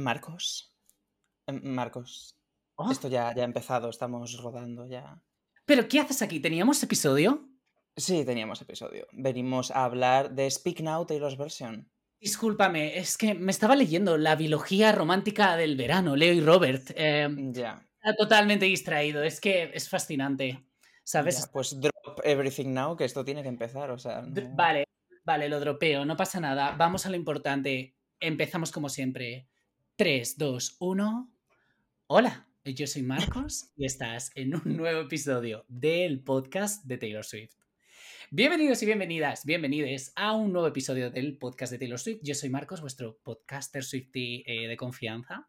Marcos. Em, Marcos. Oh. Esto ya, ya ha empezado, estamos rodando ya. ¿Pero qué haces aquí? ¿Teníamos episodio? Sí, teníamos episodio. Venimos a hablar de Speak Now Taylor's version. Discúlpame, es que me estaba leyendo la biología romántica del verano, Leo y Robert. Eh, Ya. está totalmente distraído, es que es fascinante. ¿Sabes? Pues drop everything now, que esto tiene que empezar, o sea. No- Vale, vale, lo dropeo, no pasa nada. Vamos a lo importante. Empezamos como siempre. 3, 2, 1. Hola, yo soy Marcos y estás en un nuevo episodio del podcast de Taylor Swift. Bienvenidos y bienvenidas, bienvenides a un nuevo episodio del podcast de Taylor Swift. Yo soy Marcos, vuestro podcaster Swifty eh, de confianza.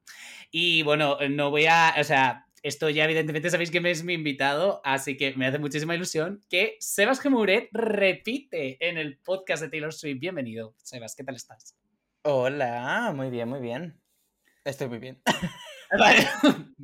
Y bueno, no voy a, o sea, esto ya evidentemente sabéis que me es mi invitado, así que me hace muchísima ilusión que Sebas Gemuret repite en el podcast de Taylor Swift. Bienvenido, Sebas, ¿qué tal estás? Hola, muy bien, muy bien. Estoy muy bien. Vale.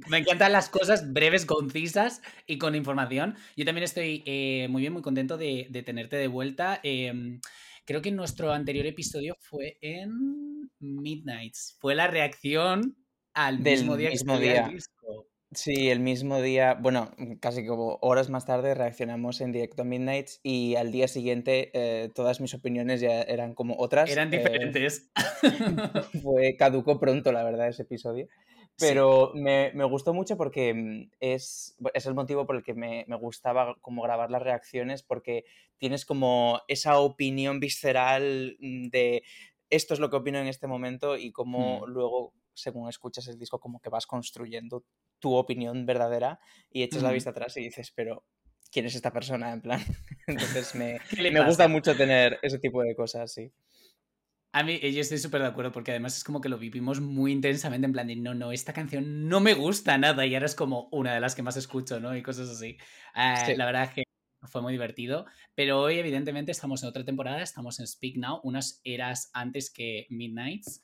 Me encantan las cosas breves, concisas y con información. Yo también estoy eh, muy bien, muy contento de, de tenerte de vuelta. Eh, creo que nuestro anterior episodio fue en Midnights. Fue la reacción al Del mismo día mismo que salía el día. disco. Sí, el mismo día, bueno, casi como horas más tarde reaccionamos en directo a Midnights y al día siguiente eh, todas mis opiniones ya eran como otras. Eran eh, diferentes. fue caduco pronto, la verdad, ese episodio. Pero me, me gustó mucho porque mm, es, es el motivo por el que me, me gustaba como grabar las reacciones, porque tienes como esa opinión visceral mm, de esto es lo que opino en este momento y cómo Hmm. luego, según escuchas el disco, como que vas construyendo tu opinión verdadera y echas la Ujú. vista atrás y dices, pero ¿quién es esta persona? En plan, entonces me, ¿Qué le me gusta mucho tener ese tipo de cosas, sí. A mí, yo estoy súper de acuerdo porque además es como que lo vivimos muy intensamente en plan de no, no, esta canción no me gusta nada y ahora es como una de las que más escucho, ¿no? Y cosas así. Ah, Sí. La verdad es que fue muy divertido, pero hoy evidentemente estamos en otra temporada, estamos en Speak Now, unas eras antes que Midnights.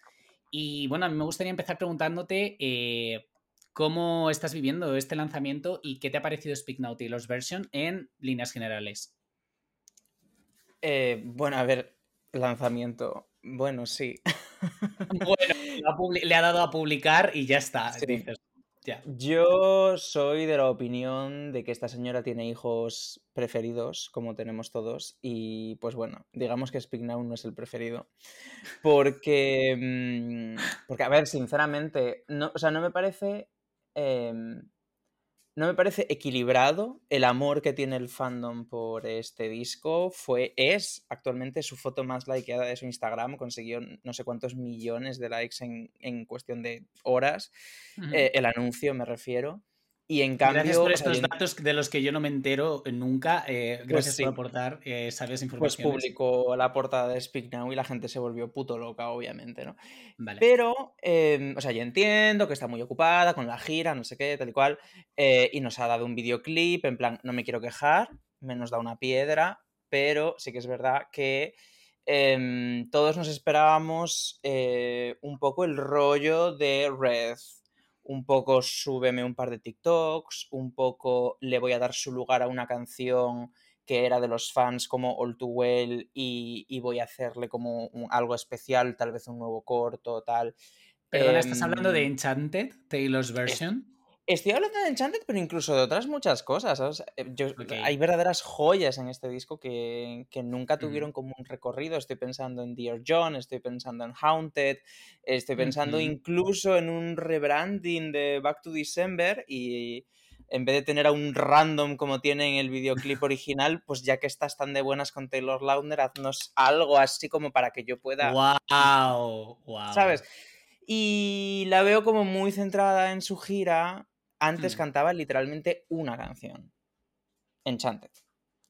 Y bueno, a mí me gustaría empezar preguntándote eh, cómo estás viviendo este lanzamiento y qué te ha parecido Speak Now Taylor's version en líneas generales. Eh, bueno, a ver, lanzamiento. Bueno, sí. Bueno, le ha dado a publicar y ya está, Sí. dices. Yo soy de la opinión de que esta señora tiene hijos preferidos, como tenemos todos, y pues bueno, digamos que Speak Now no es el preferido. Porque, mm, porque a ver, sinceramente, no, o sea, no me parece. em, no me parece equilibrado el amor que tiene el fandom por este disco. Fue, es actualmente su foto más likeada de su Instagram. Consiguió no sé cuántos millones de likes en, en cuestión de horas. Eh, el anuncio me refiero. Y en cambio. Gracias por estos datos de los que yo no me entero nunca. eh, gracias sí. por aportar eh, sabias Pues informaciones. publicó la portada de Speak Now y la gente se volvió puto loca, obviamente, ¿no? Vale. Pero, eh, o sea, yo entiendo que está muy ocupada con la gira, no sé qué, tal y cual, eh, y nos ha dado un videoclip, en plan, no me quiero quejar, me nos da una piedra, pero sí que es verdad que em, todos nos esperábamos eh, un poco el rollo de Red, un poco súbeme un par de TikToks, un poco le voy a dar su lugar a una canción que era de los fans como All Too Well y, y voy a hacerle como un- algo especial, tal vez un nuevo corto, tal. Perdona, ¿estás hablando de Em, Enchanted, Taylor's version? Estoy hablando de Enchanted, pero incluso de otras muchas cosas. ¿sabes? Eh, yo-. Hay verdaderas joyas en este disco que, que nunca tuvieron como un recorrido. Estoy pensando en Dear John, estoy pensando en Haunted, estoy pensando incluso en un rebranding de Back to December y en vez de tener a un random como tiene en el videoclip original, pues ya que estás tan de buenas con Taylor Lautner, haznos algo así como para que yo pueda ¡Wow! ¡Wow! ¿sabes? Y la veo como muy centrada en su gira. Antes Hmm. cantaba literalmente una canción. Enchanted.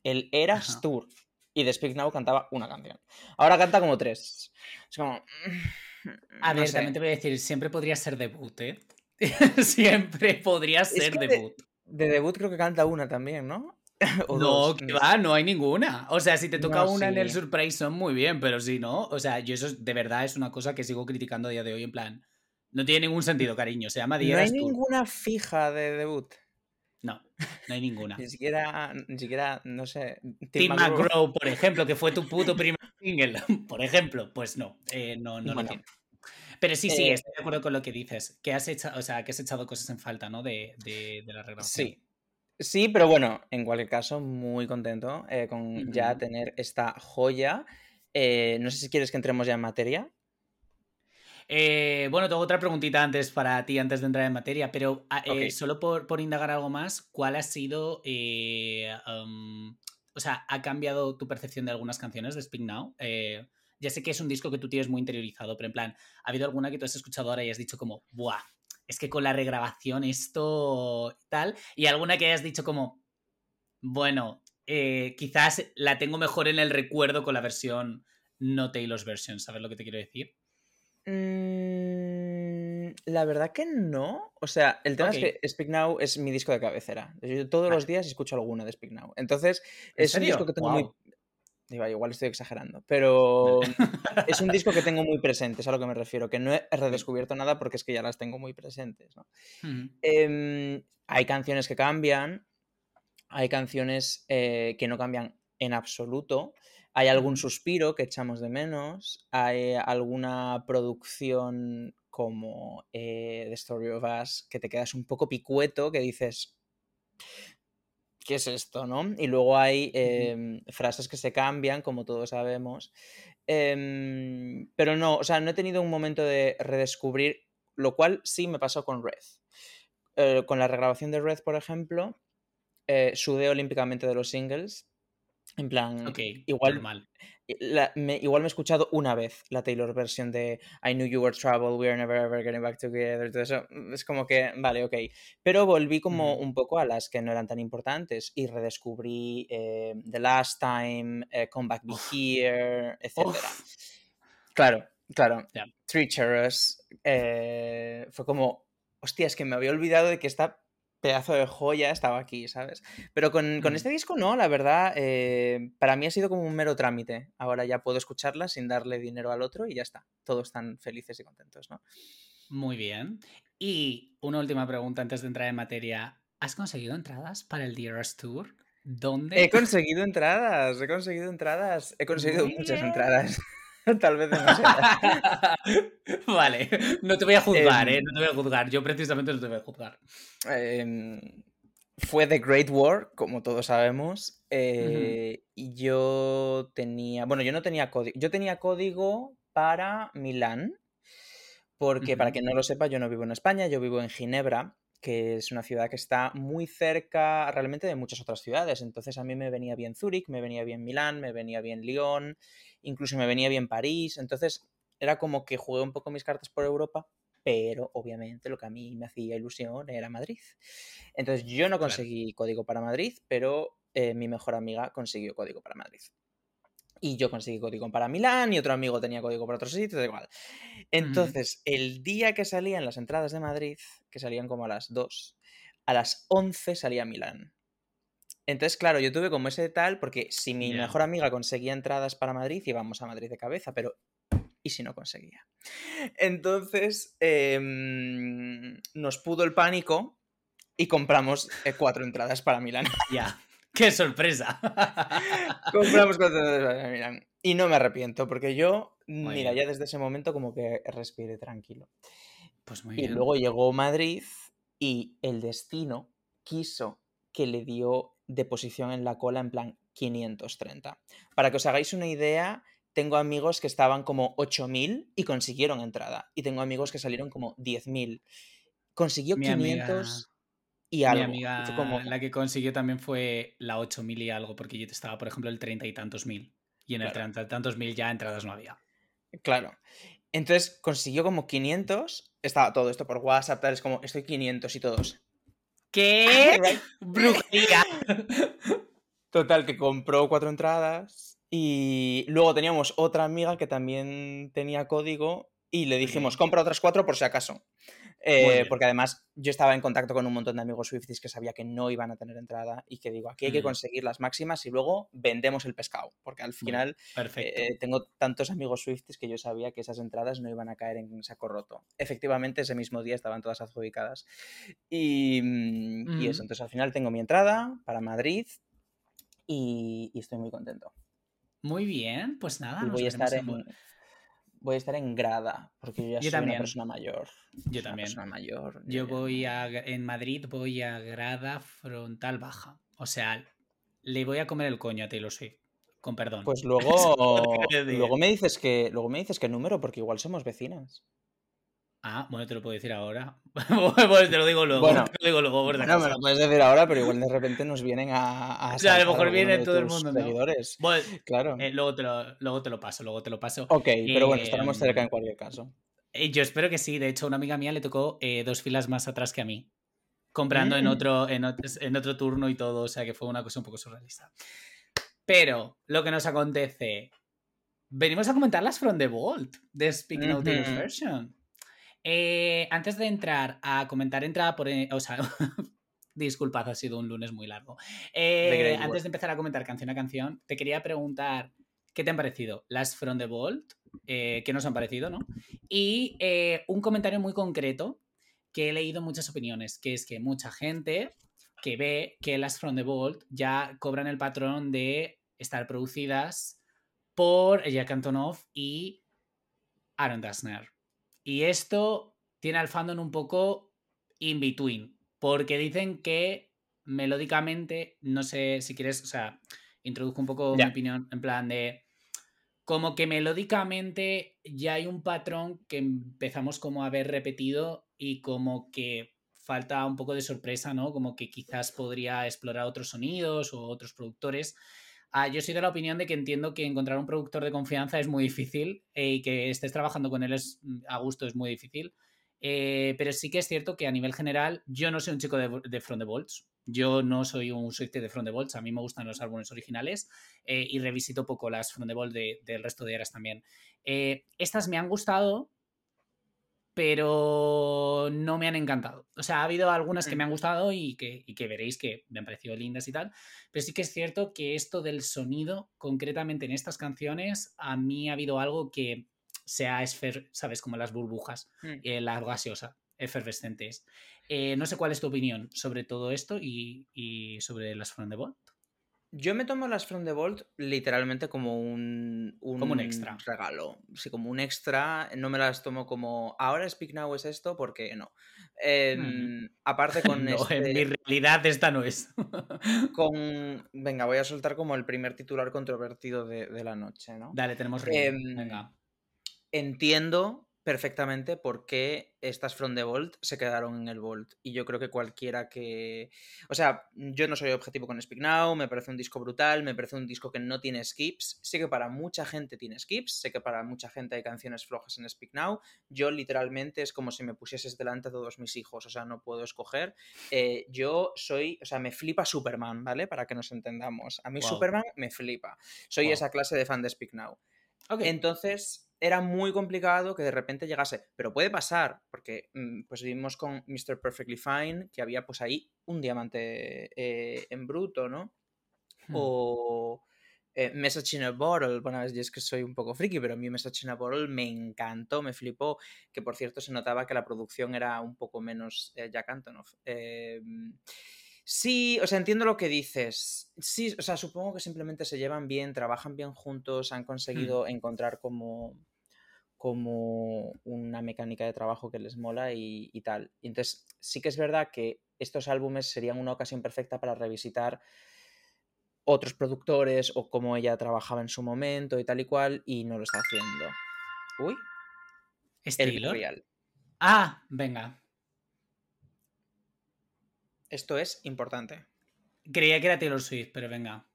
El Eras Ajá. Tour. Y de Speak Now cantaba una canción. Ahora canta como tres. Es como... A no ver, sé. también te voy a decir, siempre podría ser debut, ¿eh? siempre podría ser que debut. De debut creo que canta una también, ¿no? O No, dos, que no va, no hay ninguna. O sea, si te toca No, una en el. Surprise Son, muy bien, pero si no, o sea, yo eso es- de verdad es una cosa que sigo criticando a día de hoy, en plan, no tiene ningún sentido, cariño, se llama No hay Tour. ninguna fija de debut. No, no hay ninguna. Ni siquiera, ni siquiera, no sé. Tim McGraw, por ejemplo, que fue tu puto primer single, por ejemplo, pues no, eh, no, no lo tiene. Pero sí, sí, Eh, estoy de acuerdo con lo que dices. Que has echado, o sea, que has echado cosas en falta, ¿no? De, de, de la regrabación. sí. Sí, pero bueno, en cualquier caso, muy contento eh, con ya tener esta joya. Eh, no sé si quieres que entremos ya en materia. Eh, bueno, tengo otra preguntita antes para ti, antes de entrar en materia, pero ah, eh, solo por, por indagar algo más, ¿cuál ha sido, eh, um, o sea, ha cambiado tu percepción de algunas canciones de Speak Now? Ya sé que es un disco que tú tienes muy interiorizado, pero en plan, ¿ha habido alguna que tú has escuchado ahora y has dicho como, buah, es que con la regrabación esto tal? Y alguna que hayas dicho como, bueno, quizás la tengo mejor en el recuerdo con la versión no Taylor's version, ¿sabes lo que te quiero decir? Mm, la verdad que no. O sea, el tema es que Speak Now es mi disco de cabecera. Yo todos los días escucho alguno de Speak Now. Entonces, ¿En es un disco que tengo muy... Digo, igual estoy exagerando, pero es un disco que tengo muy presente, es a lo que me refiero, que no he redescubierto nada porque es que ya las tengo muy presentes. Em, hay canciones que cambian, hay canciones eh, que no cambian en absoluto, hay algún suspiro que echamos de menos, hay alguna producción como eh, The Story of Us que te quedas un poco picueto, que dices, ¿qué es esto? ¿no? Y luego hay em, frases que se cambian, como todos sabemos. Em, pero no, o sea, no he tenido un momento de redescubrir, lo cual sí me pasó con Red. Eh, con la regrabación de Red, por ejemplo, eh, sudé olímpicamente de los singles. En plan, igual, normal. la- me, igual me he escuchado una vez la Taylor versión de I knew you were trouble, we are never ever getting back together. Todo eso mm, es como que, vale, ok. Pero volví como un poco a las que no eran tan importantes y redescubrí eh, The Last Time, eh, Come Back Be Uf, Here, etc. uf. Claro, claro. Ya. Treacherous eh, fue como, hostia, es que me había olvidado de que esta pedazo de joya estaba aquí, ¿sabes? Pero con, con Ujú. este disco no, la verdad, eh, para mí ha sido como un mero trámite. Ahora ya puedo escucharla sin darle dinero al otro y ya está. Todos están felices y contentos, ¿no? Muy bien. Y una última pregunta antes de entrar en materia. ¿Has conseguido entradas para el Dearest Tour? He ¿Dónde? conseguido entradas, he conseguido entradas, he conseguido Muy muchas bien. entradas, tal vez demasiadas. Vale, no te voy a juzgar, ¿eh? Em, No te voy a juzgar. Yo precisamente no te voy a juzgar. em, fue The Great War, como todos sabemos, eh, y yo tenía, bueno, yo no tenía código, yo tenía código para Milán, porque para quien no lo sepa, yo no vivo en España, yo vivo en Ginebra, que es una ciudad que está muy cerca realmente de muchas otras ciudades. Entonces a mí me venía bien Zúrich, me venía bien Milán, me venía bien Lyon, incluso me venía bien París. Entonces era como que jugué un poco mis cartas por Europa, pero obviamente lo que a mí me hacía ilusión era Madrid. Entonces yo no Claro. conseguí código para Madrid, pero eh, mi mejor amiga consiguió código para Madrid. Y yo conseguí código para Milán y otro amigo tenía código para otro sitio, da igual. Entonces, el día que salían las entradas de Madrid, que salían como a las 2, a las 11 salía Milán. Entonces, claro, yo tuve como ese tal, porque si mi mejor amiga conseguía entradas para Madrid, íbamos a Madrid de cabeza, pero ¿y si no conseguía? Entonces, em, nos pudo el pánico y compramos eh, cuatro entradas para Milán. Ya. ¡Qué sorpresa! compramos cuatro entradas para Milán. Y no me arrepiento, porque yo, Muy mira, bien. ya desde ese momento como que respiré tranquilo. Pues muy Y bien. luego llegó Madrid y el destino quiso que le dio de posición en la cola en plan 530. Para que os hagáis una idea, tengo amigos que estaban como 8.000 y consiguieron entrada. Y tengo amigos que salieron como 10.000. Consiguió Mi 500 amiga, y algo. Amiga, como, la que consiguió también fue la 8000 y algo, porque yo estaba, por ejemplo, el treinta y tantos mil. Y en el treinta y tantos mil ya entradas no había. claro. Entonces consiguió como 500. Estaba todo esto por WhatsApp, tal, es como, estoy 500 y todos. ¿Qué? ¡Brujería! Total, que compró cuatro entradas y luego teníamos otra amiga que también tenía código y le dijimos, compra otras cuatro por si acaso. Eh, porque además yo estaba en contacto con un montón de amigos Swifties que sabía que no iban a tener entrada y que digo, aquí hay que Mm, conseguir las máximas y luego vendemos el pescado. Porque al final eh, tengo tantos amigos Swifties que yo sabía que esas entradas no iban a caer en saco roto. Efectivamente, ese mismo día estaban todas adjudicadas. Y, mm, y eso, Ujú. entonces al final tengo mi entrada para Madrid y, y estoy muy contento. Muy bien, pues nada, Y voy a estar en... Voy a estar en grada, porque yo ya Yo soy también. una persona mayor. Yo también. persona mayor. Yo ya- voy a. En Madrid voy a grada frontal baja. O sea, le voy a comer el coño a Taylor Swift. Con perdón. Pues luego, que luego me dices que luego me dices qué número, porque igual somos vecinas. Ah, bueno, te lo puedo decir ahora. pues te lo digo luego. Bueno. te lo digo luego, por No, me lo puedes decir ahora, pero igual de repente nos vienen a, a O sea, a lo mejor viene todo el mundo, ¿no? seguidores. Bueno, Claro. eh, luego, te lo, luego te lo paso, luego te lo paso. ok, pero bueno, estaremos em, cerca en cualquier caso. Eh, Yo espero que sí. De hecho, una amiga mía le tocó eh, dos filas más atrás que a mí. Comprando en, Mm. otro, en, ot- en otro turno y todo. O sea que fue una cosa un poco surrealista. Pero lo que nos acontece. Venimos a comentar las From the Vault de Speak Now Taylor's Ujú. Version. Eh, antes de entrar a comentar, entrada por. eh, o sea, disculpad, ha sido un lunes muy largo. Eh, antes de empezar a comentar canción a canción, te quería preguntar qué te han parecido las From the Vault, eh, qué nos han parecido, ¿no? Y un comentario muy concreto que he leído muchas opiniones, que es que mucha gente que ve que las From the Vault ya cobran el patrón de estar producidas por Jack Antonoff y Aaron Dessner. Y esto tiene al fandom un poco in between, porque dicen que melódicamente, no sé si quieres, o sea, introduzco un poco mi opinión en plan de como que melódicamente ya hay un patrón que empezamos como a ver repetido y como que falta un poco de sorpresa, ¿no? Como que quizás podría explorar otros sonidos o otros productores. Ah, yo soy de la opinión de que entiendo que encontrar un productor de confianza es muy difícil eh, y que estés trabajando con él es, mm, a gusto es muy difícil. Eh, pero sí que es cierto que a nivel general yo no soy un chico de, de From the Vaults. Yo no soy un Swiftie de From the Vaults. A mí me gustan los álbumes originales eh, y revisito poco las From the de- del resto de eras también. Eh, estas me han gustado, pero no me han encantado. O sea, ha habido algunas que Mm. me han gustado y que, y que veréis que me han parecido lindas y tal, pero sí que es cierto que esto del sonido, concretamente en estas canciones, a mí ha habido algo que se ha esfer, ¿sabes? Como las burbujas, Mm. eh, la gaseosa, efervescentes. Eh, no sé cuál es tu opinión sobre todo esto y, y sobre las From the Vault. Yo me tomo las From the Vault literalmente como un, Como un extra. regalo. Sí, como un extra. No me las tomo como ahora Speak Now es esto, porque no. Em, Aparte con No, este. en mi realidad esta no es. con. Venga, voy a soltar como el primer titular controvertido de, de la noche, ¿no? Dale, tenemos. Em, Venga. Entiendo perfectamente por qué estas From the Vault se quedaron en el Vault. Y yo creo que cualquiera que. O sea, yo no soy objetivo con Speak Now, me parece un disco brutal, me parece un disco que no tiene skips. Sé que para mucha gente tiene skips, sé que para mucha gente hay canciones flojas en Speak Now. Yo literalmente es como si me pusieses delante a todos mis hijos, o sea, no puedo escoger. Eh, yo soy, o sea, me flipa Superman, ¿vale? Para que nos entendamos. A mí Wow. Superman me flipa. Soy Wow. esa clase de fan de Speak Now. Ok. Entonces era muy complicado que de repente llegase, pero puede pasar, porque mm, pues vimos con Mr. Perfectly Fine que había pues ahí un diamante eh, en bruto, ¿no? Hmm. O eh, Message in a Bottle, bueno, yo es que soy un poco friki, pero a mí Message in a Bottle me encantó, me flipó, que por cierto se notaba que la producción era un poco menos eh, Jack Antonoff. Eh, Sí, o sea, entiendo lo que dices. Sí, o sea, supongo que simplemente se llevan bien, trabajan bien juntos, han conseguido encontrar como, como una mecánica de trabajo que les mola y, y tal. Y entonces, sí que es verdad que estos álbumes serían una ocasión perfecta para revisitar otros productores o cómo ella trabajaba en su momento y tal y cual, y no lo está haciendo. Uy, ¿Es el Taylor? real. Ah, venga. Esto es importante. Creía que era Taylor Swift, pero venga.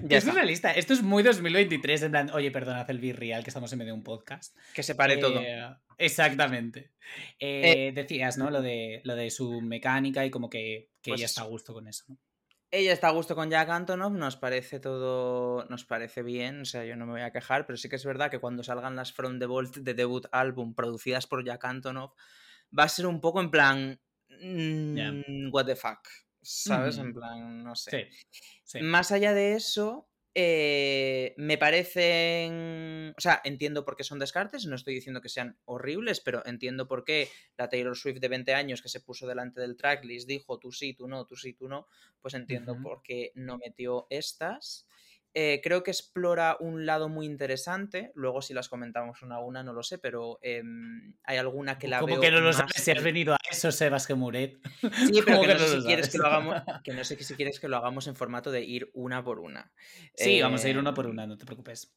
Ya es está. realista. Esto es muy 2023. En plan, oye, perdón, haz el real que estamos en medio de un podcast. Que se pare todo. Eh, Exactamente. Eh, decías, ¿no? Lo de, lo de su mecánica y como que, que Pues ella está a gusto con eso. ¿no? Ella está a gusto con Jack Antonoff, nos parece todo, nos parece bien, o sea, yo no me voy a quejar, pero sí que es verdad que cuando salgan las From the Vault de debut álbum producidas por Jack Antonoff, va a ser un poco en plan, mm, what the fuck, ¿sabes? En Ujú. plan, no sé. Sí. sí. Más allá de eso, Eh, me parecen. O sea, entiendo por qué son descartes, no estoy diciendo que sean horribles, pero entiendo por qué la Taylor Swift de 20 años que se puso delante del tracklist dijo tú sí, tú no, tú sí, tú no. Pues entiendo por qué no metió estas. Eh, creo que explora un lado muy interesante. Luego, si las comentamos una a una, no lo sé, pero em, hay alguna que la Como veo que no lo sabes si has en- venido a eso, Sebas Gemuret. Sí, pero ¿Cómo que no, que sé si quieres que lo hagamos, que no sé que si quieres que lo hagamos en formato de ir una por una. Sí, vamos a ir una por una, no te preocupes.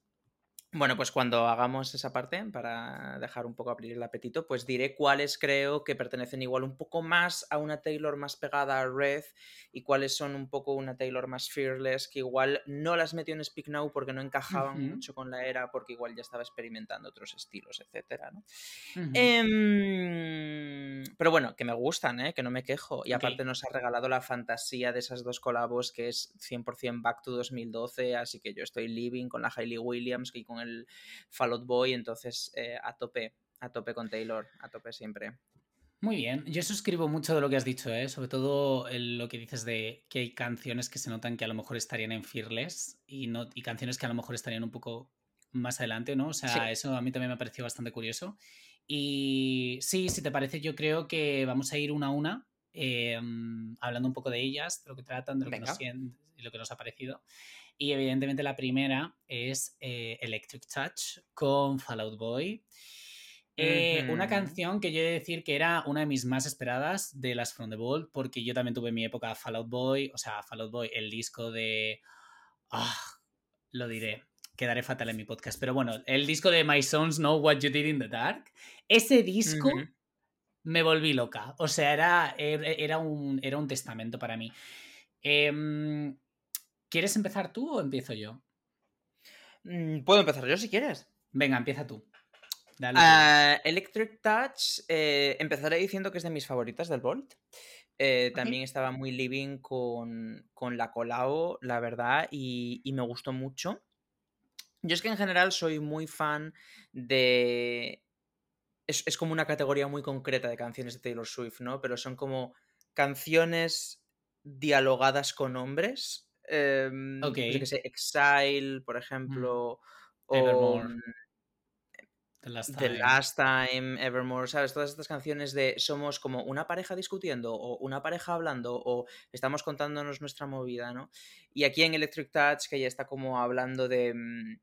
Bueno, pues cuando hagamos esa parte, para dejar un poco abrir el apetito, pues diré cuáles creo que pertenecen igual un poco más a una Taylor más pegada a Red y cuáles son un poco una Taylor más fearless, que igual no las metió en Speak Now porque no encajaban mucho con la era, porque igual ya estaba experimentando otros estilos, etcétera, ¿no? Em, pero bueno, que me gustan, ¿eh? que no me quejo. Y aparte nos ha regalado la fantasía de esas dos colabos que es 100% Back to 2012, así que yo estoy living con la Hailey Williams y con el Fall Out Boy, entonces eh, a tope, a tope con Taylor, a tope siempre. Muy bien, yo suscribo mucho de lo que has dicho, ¿eh? sobre todo el- lo que dices de que hay canciones que se notan que a lo mejor estarían en Fearless y, no, y canciones que a lo mejor estarían un poco más adelante, ¿no? O sea, Sí. eso a mí también me ha parecido bastante curioso. Y sí, si te parece, yo creo que vamos a ir una a una, eh, hablando un poco de ellas, de lo que tratan, de lo que nos Venga. sien- y lo que nos ha parecido. Y evidentemente la primera es eh, Electric Touch con Fallout Boy. Eh, Una canción que yo he de decir que era una de mis más esperadas de las From the Vault, porque yo también tuve mi época Fallout Boy, o sea, Fallout Boy, el disco de... Ah, lo diré, quedaré fatal en mi podcast, pero bueno, el disco de My Sons Know What You Did in the Dark, ese disco me volví loca, o sea, era, era, era un, era un testamento para mí. Em, ¿Quieres empezar tú o empiezo yo? Mm, Puedo empezar yo si quieres. Venga, empieza tú. Dale. Ah, Electric Touch, eh, empezaré diciendo que es de mis favoritas del Volt. Eh. También estaba muy living con, con la Colao, la verdad, y, y me gustó mucho. Yo es que en general soy muy fan de... Es, es como una categoría muy concreta de canciones de Taylor Swift, ¿no? Pero son como canciones dialogadas con hombres. Em, Ok. pues yo que sé, Exile, por ejemplo, o Evermore. mm, The Last The Time. Last Time, Evermore, ¿sabes? Todas estas canciones de somos como una pareja discutiendo o una pareja hablando o estamos contándonos nuestra movida, ¿no? Y aquí en Electric Touch, que ya está como hablando de, mm,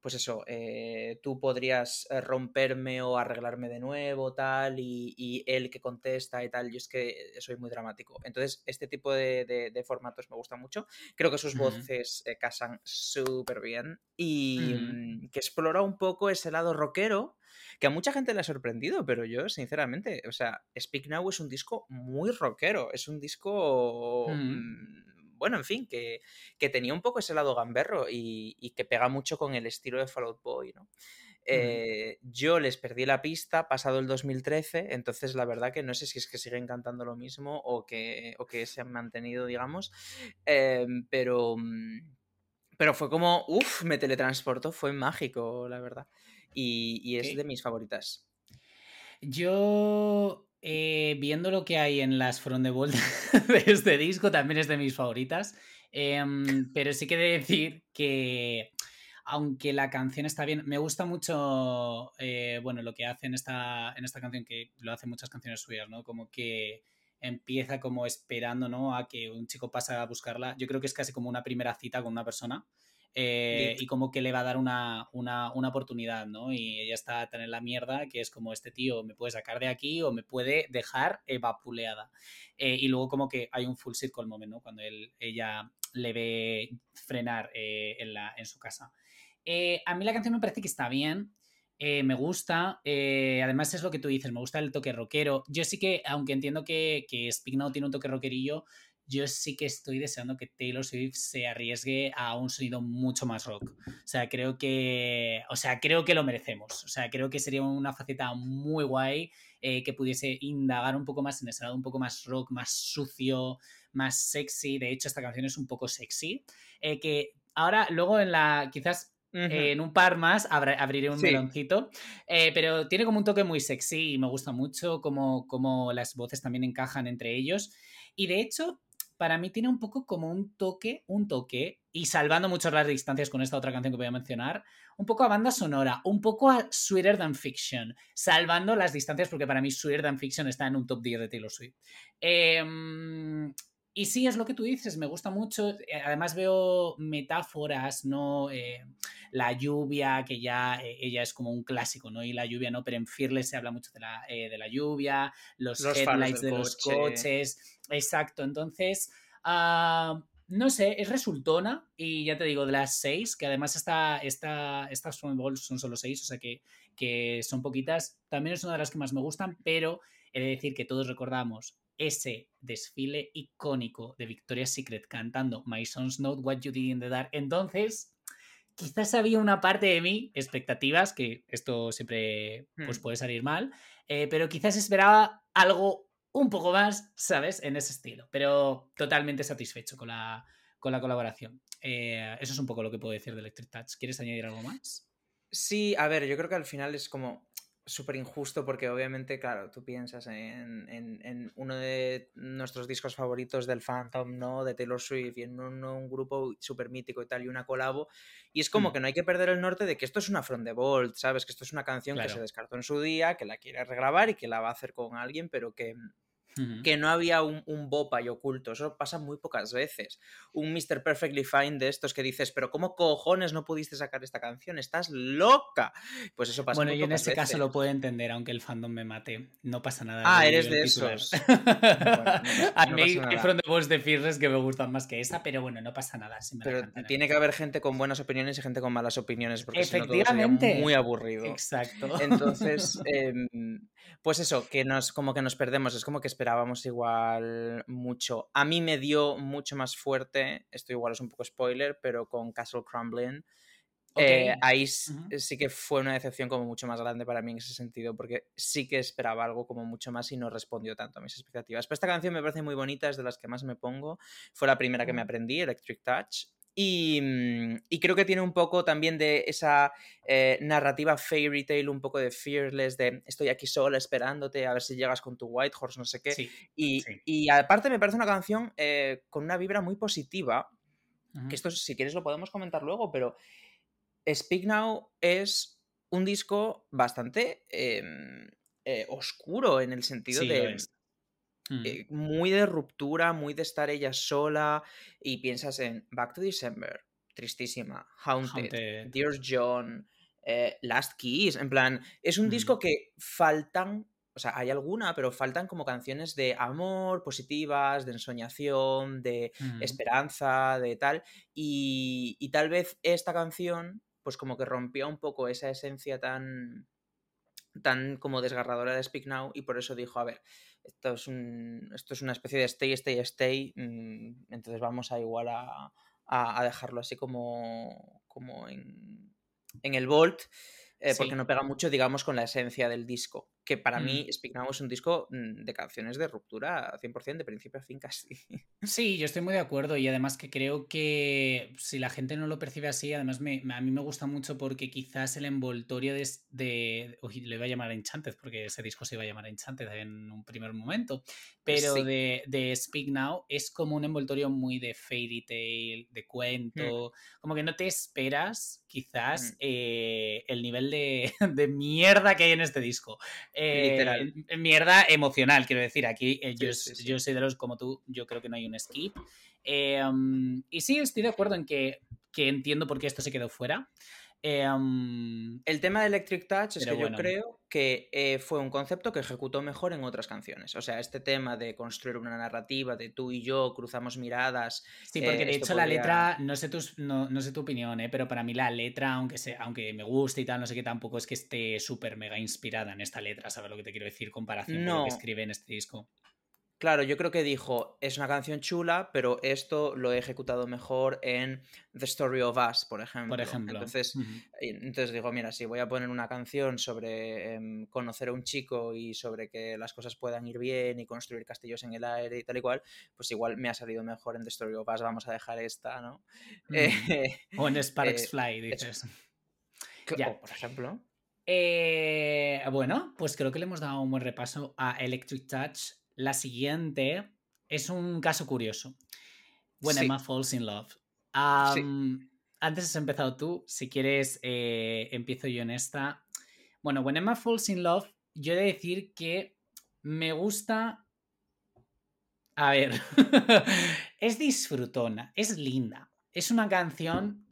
pues eso, eh, tú podrías eh, romperme o arreglarme de nuevo, tal, y, y él que contesta y tal, yo es que soy muy dramático. Entonces, este tipo de, de- de formatos me gusta mucho. Creo que sus voces eh, casan súper bien y Ujú. mm, que explora un poco ese lado rockero que a mucha gente le ha sorprendido, pero yo, sinceramente, o sea, Speak Now es un disco muy rockero, es un disco, mm, bueno, en fin, que, que tenía un poco ese lado gamberro y, y que pega mucho con el estilo de Fall Out Boy, ¿no? Eh, yo les perdí la pista pasado el 2013, entonces la verdad que no sé si es que siguen cantando lo mismo o que, o que se han mantenido, digamos, em, pero, mm, pero fue como, uff, me teletransportó, fue mágico, la verdad. Y, y es de mis favoritas. Yo, eh, viendo lo que hay en las From the Vault de este disco, también es de mis favoritas. Em, pero sí que de decir que, aunque la canción está bien, me gusta mucho, eh, bueno, lo que hace en esta, en esta canción, que lo hacen muchas canciones suyas, ¿no? Como que empieza como esperando, ¿no? A que un chico pase a buscarla. Yo creo que es casi como una primera cita con una persona. Eh, y como que le va a dar una, una, una oportunidad, ¿no? Y ella está tan en la mierda que es como este tío me puede sacar de aquí o me puede dejar evapuleada. Eh, y luego como que hay un full circle moment, ¿no? Cuando él, ella le ve frenar eh, en, la, en su casa. A mí la canción me parece que está bien. eh, me gusta, eh, además es lo que tú dices, me gusta el toque rockero. Yo sí que, aunque entiendo que, que Speak Now tiene un toque rockerillo, yo sí que estoy deseando que Taylor Swift se arriesgue a un sonido mucho más rock. O sea, creo que, o sea, creo que lo merecemos. O sea, creo que sería una faceta muy guay eh, que pudiese indagar un poco más en ese lado, un poco más rock, más sucio, más sexy. De hecho, esta canción es un poco sexy. Eh, que ahora, luego en la, quizás eh, en un par más abra- abriré un Sí. meloncito, eh, pero tiene como un toque muy sexy y me gusta mucho como, como las voces también encajan entre ellos. Y de hecho, para mí tiene un poco como un toque, un toque y salvando mucho las distancias con esta otra canción que voy a mencionar, un poco a banda sonora, un poco a Sweeter Than Fiction, salvando las distancias porque para mí Sweeter Than Fiction está en un top 10 de Taylor Swift. Em, y sí, es lo que tú dices, me gusta mucho. Eh, además veo metáforas, ¿no? Eh, la lluvia, que ya eh, ella es como un clásico, ¿no? Y la lluvia, ¿no? Pero en Fearless se habla mucho de la, de la lluvia, los, headlights de los coches. Exacto, entonces... Ah, no sé, es resultona y ya te digo, de las seis, que además esta, esta, estas Balls son solo seis, o sea que, que son poquitas, también es una de las que más me gustan, pero he de decir que todos recordamos ese desfile icónico de Victoria's Secret cantando My Son's Note, What You Did in the Dark. Entonces, quizás había una parte de mí, expectativas, que esto siempre pues, hmm. puede salir mal, eh, pero quizás esperaba algo un poco más, ¿sabes? En ese estilo, pero totalmente satisfecho con la, con la colaboración. Eh, eso es un poco lo que puedo decir de Electric Touch. ¿Quieres añadir algo más? Sí, a ver, yo creo que al final es como súper injusto porque obviamente, claro, tú piensas en, uno de nuestros discos favoritos del Phantom, ¿no? De Taylor Swift y en un, grupo súper mítico y tal y una colabo y es como mm. que no hay que perder el norte de que esto es una From the Vault, ¿sabes? Que esto es una canción que se descartó en su día, que la quiere regrabar y que la va a hacer con alguien, pero que que no había un, un y oculto. Eso pasa muy pocas veces. Un Mr. Perfectly Fine de estos que dices, pero ¿cómo cojones no pudiste sacar esta canción? ¡Estás loca! Pues eso pasa Bueno, yo en este caso lo puedo entender, aunque el fandom me mate. No pasa nada. Ah, eres de esos. A mí hay From the de Fearless que me gustan más que esa, pero bueno, no pasa nada. pero tiene que haber gente con buenas opiniones y gente con malas opiniones, porque Efectivamente. muy aburrido. Exacto. Entonces, em, pues eso, que nos, como que nos perdemos. Es como que esperamos esperábamos igual mucho. A mí me dio mucho más fuerte, esto igual es un poco spoiler, pero con Castle Crumbling. Eh, ahí sí que fue una decepción como mucho más grande para mí en ese sentido, porque sí que esperaba algo como mucho más y no respondió tanto a mis expectativas. Pero esta canción me parece muy bonita, es de las que más me pongo. Fue la primera que me aprendí, Electric Touch. Mm, y, creo que tiene un poco también de esa eh, narrativa fairy tale, un poco de fearless, de estoy aquí sola esperándote a ver si llegas con tu White Horse, no sé qué. y, aparte me parece una canción eh, con una vibra muy positiva, que esto si quieres lo podemos comentar luego, pero Speak Now es un disco bastante em, eh, oscuro en el sentido de... Mm. Eh, muy de ruptura, muy de estar ella sola y piensas en Back to December, tristísima, Haunted, Dear John, eh, Last Kiss, en plan, es un disco que faltan, o sea, hay alguna, pero faltan como canciones de amor, positivas, de ensoñación, de esperanza, de tal, y, y tal vez esta canción, pues como que rompió un poco esa esencia tan tan como desgarradora de Speak Now y por eso dijo, a ver, esto es, un, esto es una especie de stay, stay, stay, mm, entonces vamos a igual a, a, dejarlo así como, como en, en el Volt eh, porque no pega mucho, digamos, con la esencia del disco. Que para mí, mm. Speak Now es un disco mm, de canciones de ruptura 100%, de principio a fin casi. Sí, yo estoy muy de acuerdo y además que creo que si la gente no lo percibe así, además me, a mí me gusta mucho porque quizás el envoltorio de... de uy, le iba a llamar Enchanted porque ese disco se iba a llamar Enchanted en un primer momento, pero de, de, Speak Now es como un envoltorio muy de fairy tale, de mm. cuento, como que no te esperas quizás eh, el nivel de, mierda que hay en este disco. Eh, mierda emocional, quiero decir. Aquí eh, yo, yo, soy de los como tú, yo creo que no hay un skip. Eh, um, y sí, estoy de acuerdo en que, que entiendo por qué esto se quedó fuera. Em, el tema de Electric Touch es que yo creo que eh, fue un concepto que ejecutó mejor en otras canciones. O sea, este tema de construir una narrativa de tú y yo cruzamos miradas. Sí, porque de hecho la letra, no sé, tus, no, sé tu opinión, ¿eh? pero para mí la letra, aunque, sea, aunque me guste y tal, no sé qué, tampoco es que esté súper mega inspirada en esta letra, ¿sabes lo que te quiero decir? Comparación con lo que escribe en este disco. Claro, yo creo que dijo, es una canción chula, pero esto lo he ejecutado mejor en The Story of Us, por ejemplo. Por ejemplo. Entonces, entonces digo, mira, si voy a poner una canción sobre em, conocer a un chico y sobre que las cosas puedan ir bien y construir castillos en el aire y tal y cual, pues igual me ha salido mejor en The Story of Us, vamos a dejar esta, ¿no? o en Sparks eh, Fly, dices. Por ejemplo. Eh, bueno, pues creo que le hemos dado un buen repaso a Electric Touch la siguiente es un caso curioso. When Emma Falls in Love. Antes has empezado tú, si quieres, eh, empiezo yo en esta. Bueno, When Emma Falls in Love, yo he de decir que me gusta. A ver, es disfrutona, es linda. Es una canción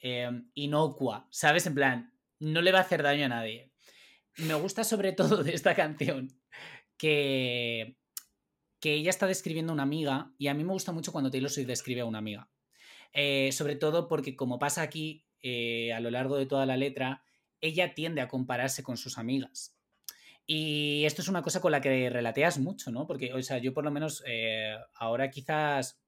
em, inocua, ¿sabes? En plan, no le va a hacer daño a nadie. Me gusta sobre todo de esta canción que, que ella está describiendo a una amiga y a mí me gusta mucho cuando Taylor Swift describe a una amiga. Eh, sobre todo porque como pasa aquí eh, a lo largo de toda la letra, ella tiende a compararse con sus amigas. Y esto es una cosa con la que relateas mucho, ¿no? Porque, o sea, yo por lo menos eh, ahora quizás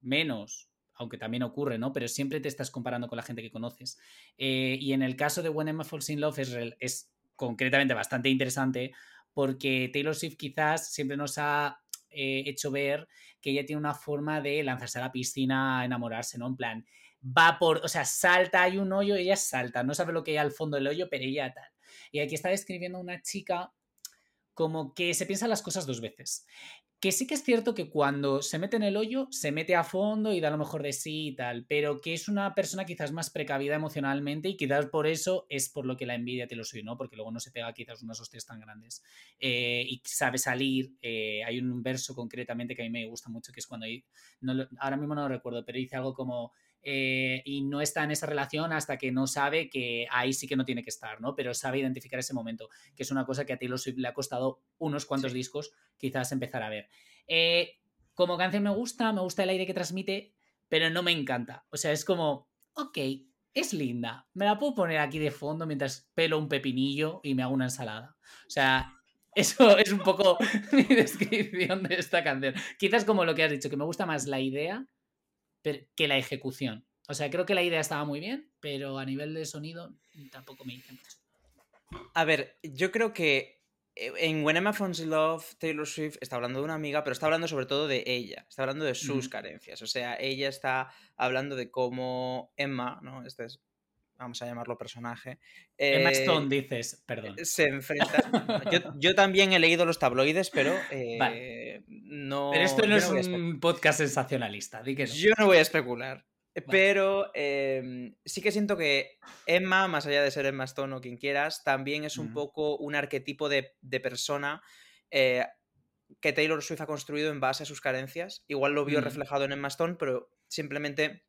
menos, aunque también ocurre, ¿no? Pero siempre te estás comparando con la gente que conoces. y en el caso de When Emma Falls in Love es, es concretamente bastante interesante porque Taylor Swift quizás siempre nos ha hecho ver que ella tiene una forma de lanzarse a la piscina enamorarse, ¿no? En plan, va por, o sea, salta, hay un hoyo, ella salta, no sabe lo que hay al fondo del hoyo, pero ella tal. Y aquí está describiendo una chica como que se piensa las cosas dos veces. Que sí que es cierto que cuando se mete en el hoyo, se mete a fondo y da lo mejor de sí y tal, pero que es una persona quizás más precavida emocionalmente y quizás por eso es por lo que la envidia te lo soy, ¿no? Porque luego no se pega quizás unas hostias tan grandes. Eh, y sabe salir. Eh, hay un verso concretamente que a mí me gusta mucho, que es cuando. No, ahora mismo no lo recuerdo, pero dice algo como. Eh, y no está en esa relación hasta que no sabe que ahí sí que no tiene que estar, ¿no? Pero sabe identificar ese momento, que es una cosa que a Taylor Swift le ha costado unos cuantos discos quizás empezar a ver. Eh, como canción me gusta, me gusta el aire que transmite, pero no me encanta. O sea, es como, ok, es linda, me la puedo poner aquí de fondo mientras pelo un pepinillo y me hago una ensalada. O sea, eso es un poco mi descripción de esta canción. Quizás como lo que has dicho, que me gusta más la idea que la ejecución. O sea, creo que la idea estaba muy bien, pero a nivel de sonido tampoco me dice mucho. A ver, yo creo que eh, en When Emma Falls Love, Taylor Swift está hablando de una amiga, pero está hablando sobre todo de ella, está hablando de sus carencias. O sea, ella está hablando de cómo Emma, ¿no? Este es, vamos a llamarlo personaje. Emma eh, Stone, dices, perdón. Se enfrenta. yo, también he leído los tabloides, pero eh, no. Pero esto no es un podcast sensacionalista, di que no. Yo no voy a especular. Pero em, sí que siento que Emma, más allá de ser Emma Stone o quien quieras, también es un poco un arquetipo de, persona eh, que Taylor Swift ha construido en base a sus carencias. Igual lo vio reflejado en Emma Stone, pero simplemente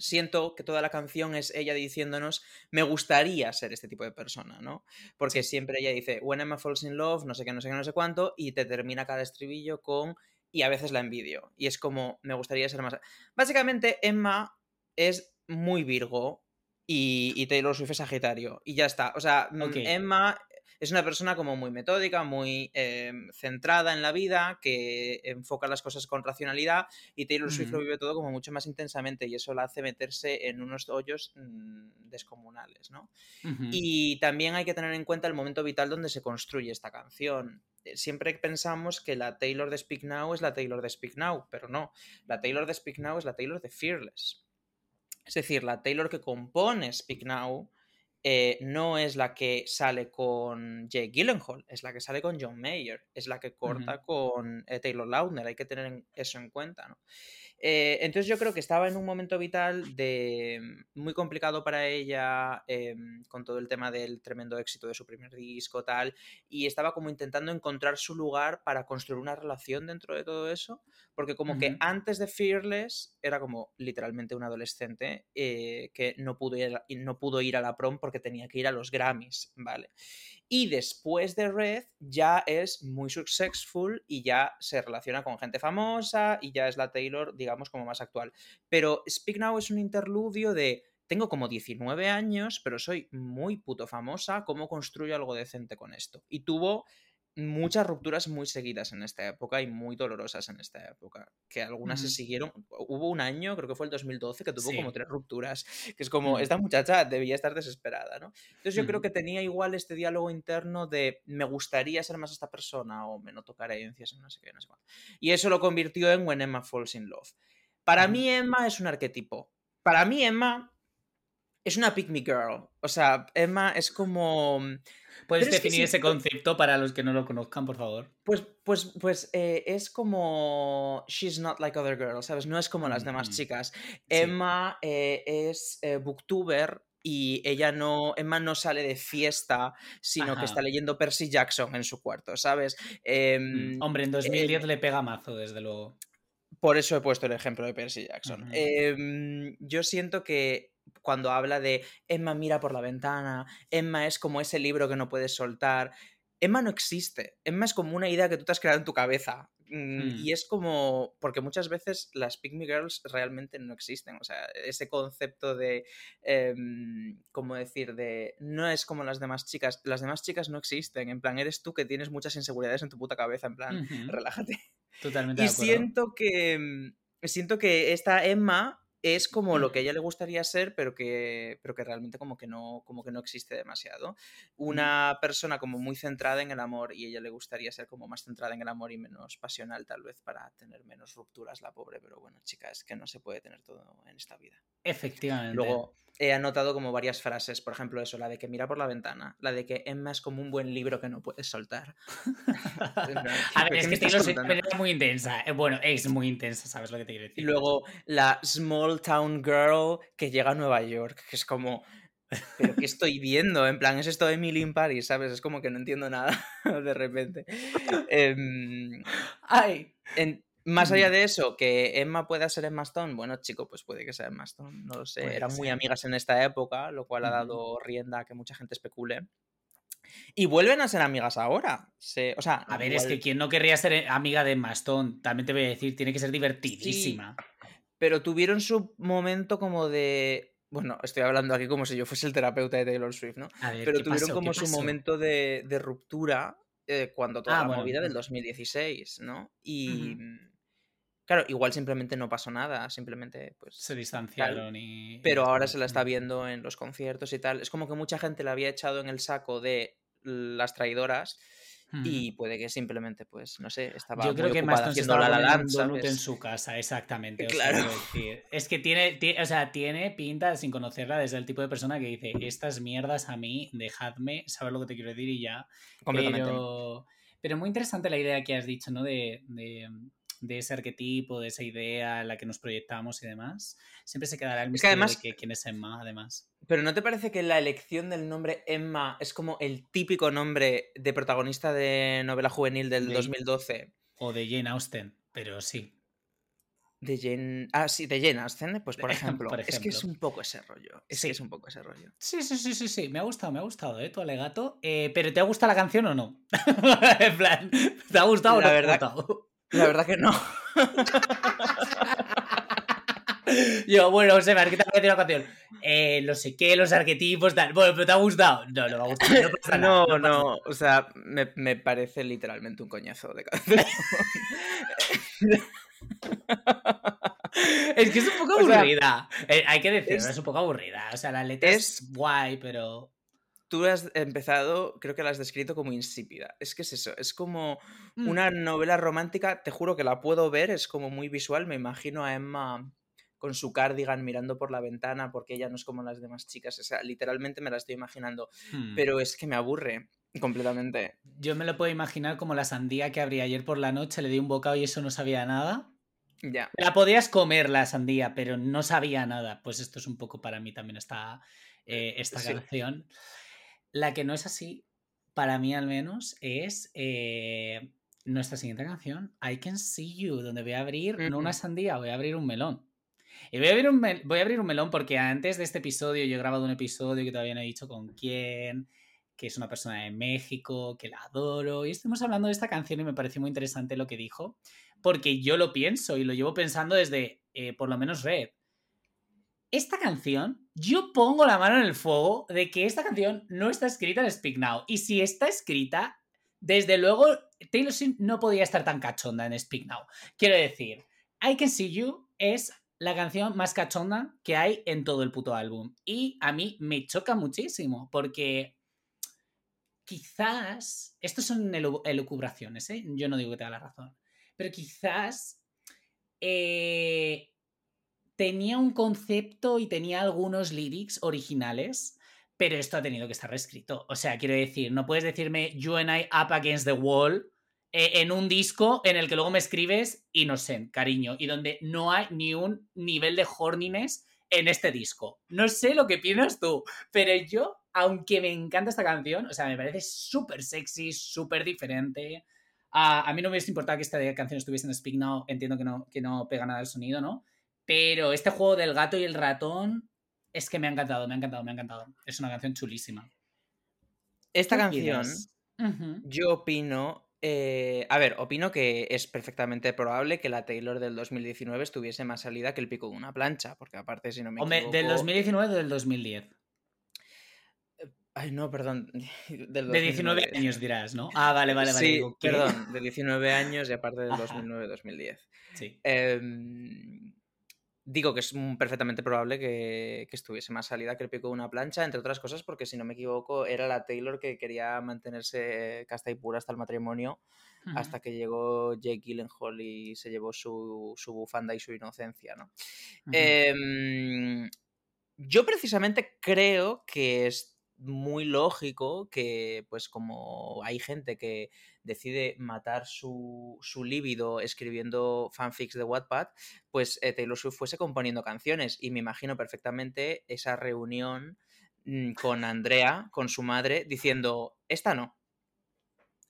siento que toda la canción es ella diciéndonos, me gustaría ser este tipo de persona, ¿no? Porque siempre ella dice, When Emma falls in love, no sé qué, no sé qué, no sé cuánto, y te termina cada estribillo con, y a veces la envidio. Y es como, me gustaría ser más... Básicamente, Emma es muy Virgo y, y Taylor Swift es Sagitario. Y ya está. O sea, mm, Emma es una persona como muy metódica, muy em, centrada en la vida, que enfoca las cosas con racionalidad y Taylor Swift lo vive todo como mucho más intensamente y eso la hace meterse en unos hoyos mm, descomunales, ¿no? Y también hay que tener en cuenta el momento vital donde se construye esta canción eh, siempre pensamos que la Taylor de Speak Now es la Taylor de Speak Now, pero no. La Taylor de Speak Now es la Taylor de Fearless. Es decir, la Taylor que compone Speak Now eh, no es la que sale con Jake Gyllenhaal, es la que sale con John Mayer, es la que corta con eh, Taylor Lautner, hay que tener eso en cuenta, ¿no? Eh, entonces yo creo que estaba en un momento vital de muy complicado para ella em, con todo el tema del tremendo éxito de su primer disco tal y estaba como intentando encontrar su lugar para construir una relación dentro de todo eso porque como que antes de Fearless era como literalmente un adolescente que no pudo, ir, no pudo ir a la prom porque tenía que ir a los Grammys, ¿vale? Y después de Red ya es muy successful y ya se relaciona con gente famosa y ya es la Taylor, digamos, como más actual. Pero Speak Now es un interludio de tengo como 19 años, pero soy muy puto famosa, ¿cómo construyo algo decente con esto? Y tuvo muchas rupturas muy seguidas en esta época y muy dolorosas en esta época, que algunas se siguieron, hubo un año, creo que fue el 2012, que tuvo como tres rupturas, que es como, esta muchacha debía estar desesperada, ¿no? Entonces yo creo que tenía igual este diálogo interno de me gustaría ser más esta persona o me noto carencias, no sé qué, no sé cuánto. Y eso lo convirtió en When Emma Falls in Love. Para mí Emma es un arquetipo. Para mí Emma Es una pick me girl. O sea, Emma es como. ¿Puedes Pero es que definir sí, ese concepto para los que no lo conozcan, por favor? Pues, pues, pues eh, es como. She's not like other girls, ¿sabes? No es como las demás Ujú. chicas. Sí. Emma eh, es eh, booktuber y ella no. Emma no sale de fiesta, sino que está leyendo Percy Jackson en su cuarto, ¿sabes? Em, Mm, Hombre, en 2010 le pega mazo, desde luego. Por eso he puesto el ejemplo de Percy Jackson. Em, yo siento que cuando habla de Emma mira por la ventana, Emma es como ese libro que no puedes soltar. Emma no existe. Emma es como una idea que tú te has creado en tu cabeza. Mm, Hmm. Y es como. Porque muchas veces las Pick Me Girls realmente no existen. O sea, ese concepto de. em, ¿Cómo decir? De. No es como las demás chicas. Las demás chicas no existen. En plan, eres tú que tienes muchas inseguridades en tu puta cabeza. En plan, relájate. Totalmente Y de acuerdo. siento que. mm, Siento que esta Emma es como lo que a ella le gustaría ser, pero que, pero que realmente como que, no, como que no existe demasiado. Una persona como muy centrada en el amor y a ella le gustaría ser como más centrada en el amor y menos pasional tal vez para tener menos rupturas la pobre, pero bueno, chica, es que no se puede tener todo en esta vida. Efectivamente. Luego he anotado como varias frases, por ejemplo eso, la de que mira por la ventana, la de que Emma es como un buen libro que no puedes soltar. A ver, ¿Qué es que Taylor es muy intensa. Eh, Bueno, es muy intensa, ¿sabes lo que te quiero Y decir? luego la small town girl que llega a Nueva York, que es como, ¿pero qué estoy viendo? En plan, es esto de Emily in Paris, ¿sabes? Es como que no entiendo nada de repente. Em, ¡Ay! en- más allá de eso, que Emma pueda ser Emma Stone, bueno, chico, pues puede que sea Emma Stone, no lo sé. Puede Eran muy amigas en esta época, lo cual ha dado rienda a que mucha gente especule. Y vuelven a ser amigas ahora. Se- o sea, A ver, es que quien no querría ser eh, amiga de Maston, también te voy a decir, tiene que ser divertidísima. Pero tuvieron su momento como de. Bueno, estoy hablando aquí como si yo fuese el terapeuta de Taylor Swift, ¿no? A ver, Pero ¿qué tuvieron pasó? como ¿Qué su pasó? momento de, de ruptura eh, cuando toda Ah, la bueno. movida del 2016, ¿no? Y. Ujú. Claro, igual simplemente no pasó nada, simplemente pues. Se distanciaron y. y Pero ahora se la está Mm. viendo en los conciertos y tal. Es como que mucha gente la había echado en el saco de las traidoras Y puede que simplemente, pues, no sé, estaba Yo creo muy que Maston se estaba La La donut en su casa, exactamente. o sea, Claro. decir, es que tiene, ti- o sea, tiene pinta, sin conocerla, desde el tipo de persona que dice, estas mierdas a mí, dejadme, saber lo que te quiero decir y ya. Completamente. Pero, pero muy interesante la idea que has dicho, ¿no? De, de, de ese arquetipo, de esa idea en la que nos proyectamos y demás. Siempre se quedará el Es que misterio además- de que, quién es Emma, además. Pero ¿no te parece que la elección del nombre Emma es como el típico nombre de protagonista de novela juvenil del De- 2012? O de Jane Austen, pero sí. De Jane... Ah, sí, de Jane Austen, pues por Por ejemplo. Es que es un poco ese rollo. Es Sí. que es un poco ese rollo. Sí, sí, sí, sí, sí. Me ha gustado, me ha gustado, ¿eh? Tu alegato. Eh, pero ¿te ha gustado la canción o no? en plan, ¿te ha gustado o La no verdad- te ha gustado? La verdad que no. Yo, bueno, Seba, ¿qué te ha parecido la canción? Eh, no sé qué, los arquetipos, tal. Bueno, pero ¿te ha gustado? No, no me ha gustado. No pasa nada. No, o sea, me, me parece literalmente un coñazo de canción. Es que es un poco O sea, aburrida. Eh, hay que decirlo, es- es, un poco aburrida. O sea, la letra es, es- guay, pero. Tú has empezado, creo que la has descrito como insípida. Es que es eso, es como Mm. una novela romántica, te juro que la puedo ver, es como muy visual, me imagino a Emma con su cardigan mirando por la ventana porque ella no es como las demás chicas, o sea, literalmente me la estoy imaginando, Hmm. pero es que me aburre completamente. Yo me lo puedo imaginar como la sandía que abrí ayer por la noche, le di un bocado y eso no sabía nada. Ya. La podías comer la sandía, pero no sabía nada. Pues esto es un poco para mí también esta, eh, esta Sí. canción. La que no es así, para mí al menos, es eh, nuestra siguiente canción, I Can See You, donde voy a abrir no una sandía, voy a abrir un melón. Y voy a, abrir un voy a abrir un melón porque antes de este episodio yo he grabado un episodio que todavía no he dicho con quién, que es una persona de México, que la adoro. Y estuvimos hablando de esta canción y me pareció muy interesante lo que dijo, porque yo lo pienso y lo llevo pensando desde eh, por lo menos Red. Esta canción, yo pongo la mano en el fuego de que esta canción no está escrita en Speak Now. Y si está escrita, desde luego Taylor Swift no podía estar tan cachonda en Speak Now. Quiero decir, I Can See You es la canción más cachonda que hay en todo el puto álbum. Y a mí me choca muchísimo porque quizás, estos son elu- elucubraciones, ¿eh? yo no digo que te da la razón, pero quizás eh, tenía un concepto y tenía algunos lyrics originales, pero esto ha tenido que estar reescrito. O sea, quiero decir, no puedes decirme You and I up against the wall eh, en un disco en el que luego me escribes Innocent, cariño, y donde no hay ni un nivel de horniness en este disco. No sé lo que piensas tú, pero yo, aunque me encanta esta canción, o sea, me parece súper sexy, súper diferente. a mí no me hubiese importado que esta canción estuviese en Speak Now, entiendo que no, que no pega nada el sonido, ¿no? Pero este juego del gato y el ratón es que me ha encantado, me ha encantado, me ha encantado. Es una canción chulísima. Esta canción, yo opino eh, a ver, opino que es perfectamente probable que la Taylor del 2019 estuviese más salida que el pico de una plancha, porque aparte, si no me Hombre, ¿del 2019 o del 2010? Ay, no, perdón. de 19 años dirás, ¿no? Ah, vale, vale, vale. Sí, perdón, de 19 años y aparte del 2009-2010. Sí. Eh, Digo que es perfectamente probable que, estuviese más salida que el pico de una plancha, entre otras cosas porque, si no me equivoco, era la Taylor que quería mantenerse casta y pura hasta el matrimonio, hasta que llegó Jake Gyllenhaal y se llevó su, bufanda y su inocencia, ¿no? Em, yo precisamente creo que es muy lógico que, pues como hay gente que decide matar su, su líbido escribiendo fanfics de Wattpad, pues eh, Taylor Swift fuese componiendo canciones. Y me imagino perfectamente esa reunión mm, con Andrea, con su madre, diciendo, esta no,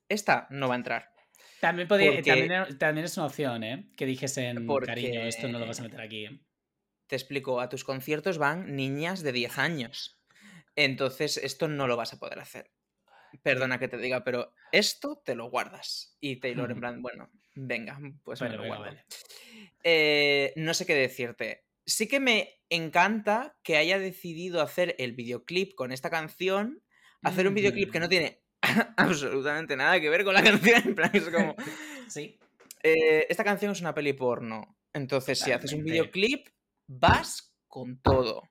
esta no va a entrar. También, podía, también, es una opción, ¿eh? Que dijesen, cariño, esto no lo vas a meter aquí. Te explico, a tus conciertos van niñas de 10 años. Entonces, esto no lo vas a poder hacer. Perdona que te diga, pero esto te lo guardas. Y Taylor, en plan, bueno, venga, pues me lo guardo. Eh, no sé qué decirte. Sí que me encanta que haya decidido hacer el videoclip con esta canción. Hacer un videoclip que no tiene absolutamente nada que ver con la canción. En plan, es como. sí. Eh, esta canción es una peli porno. Entonces, si haces un videoclip, vas con todo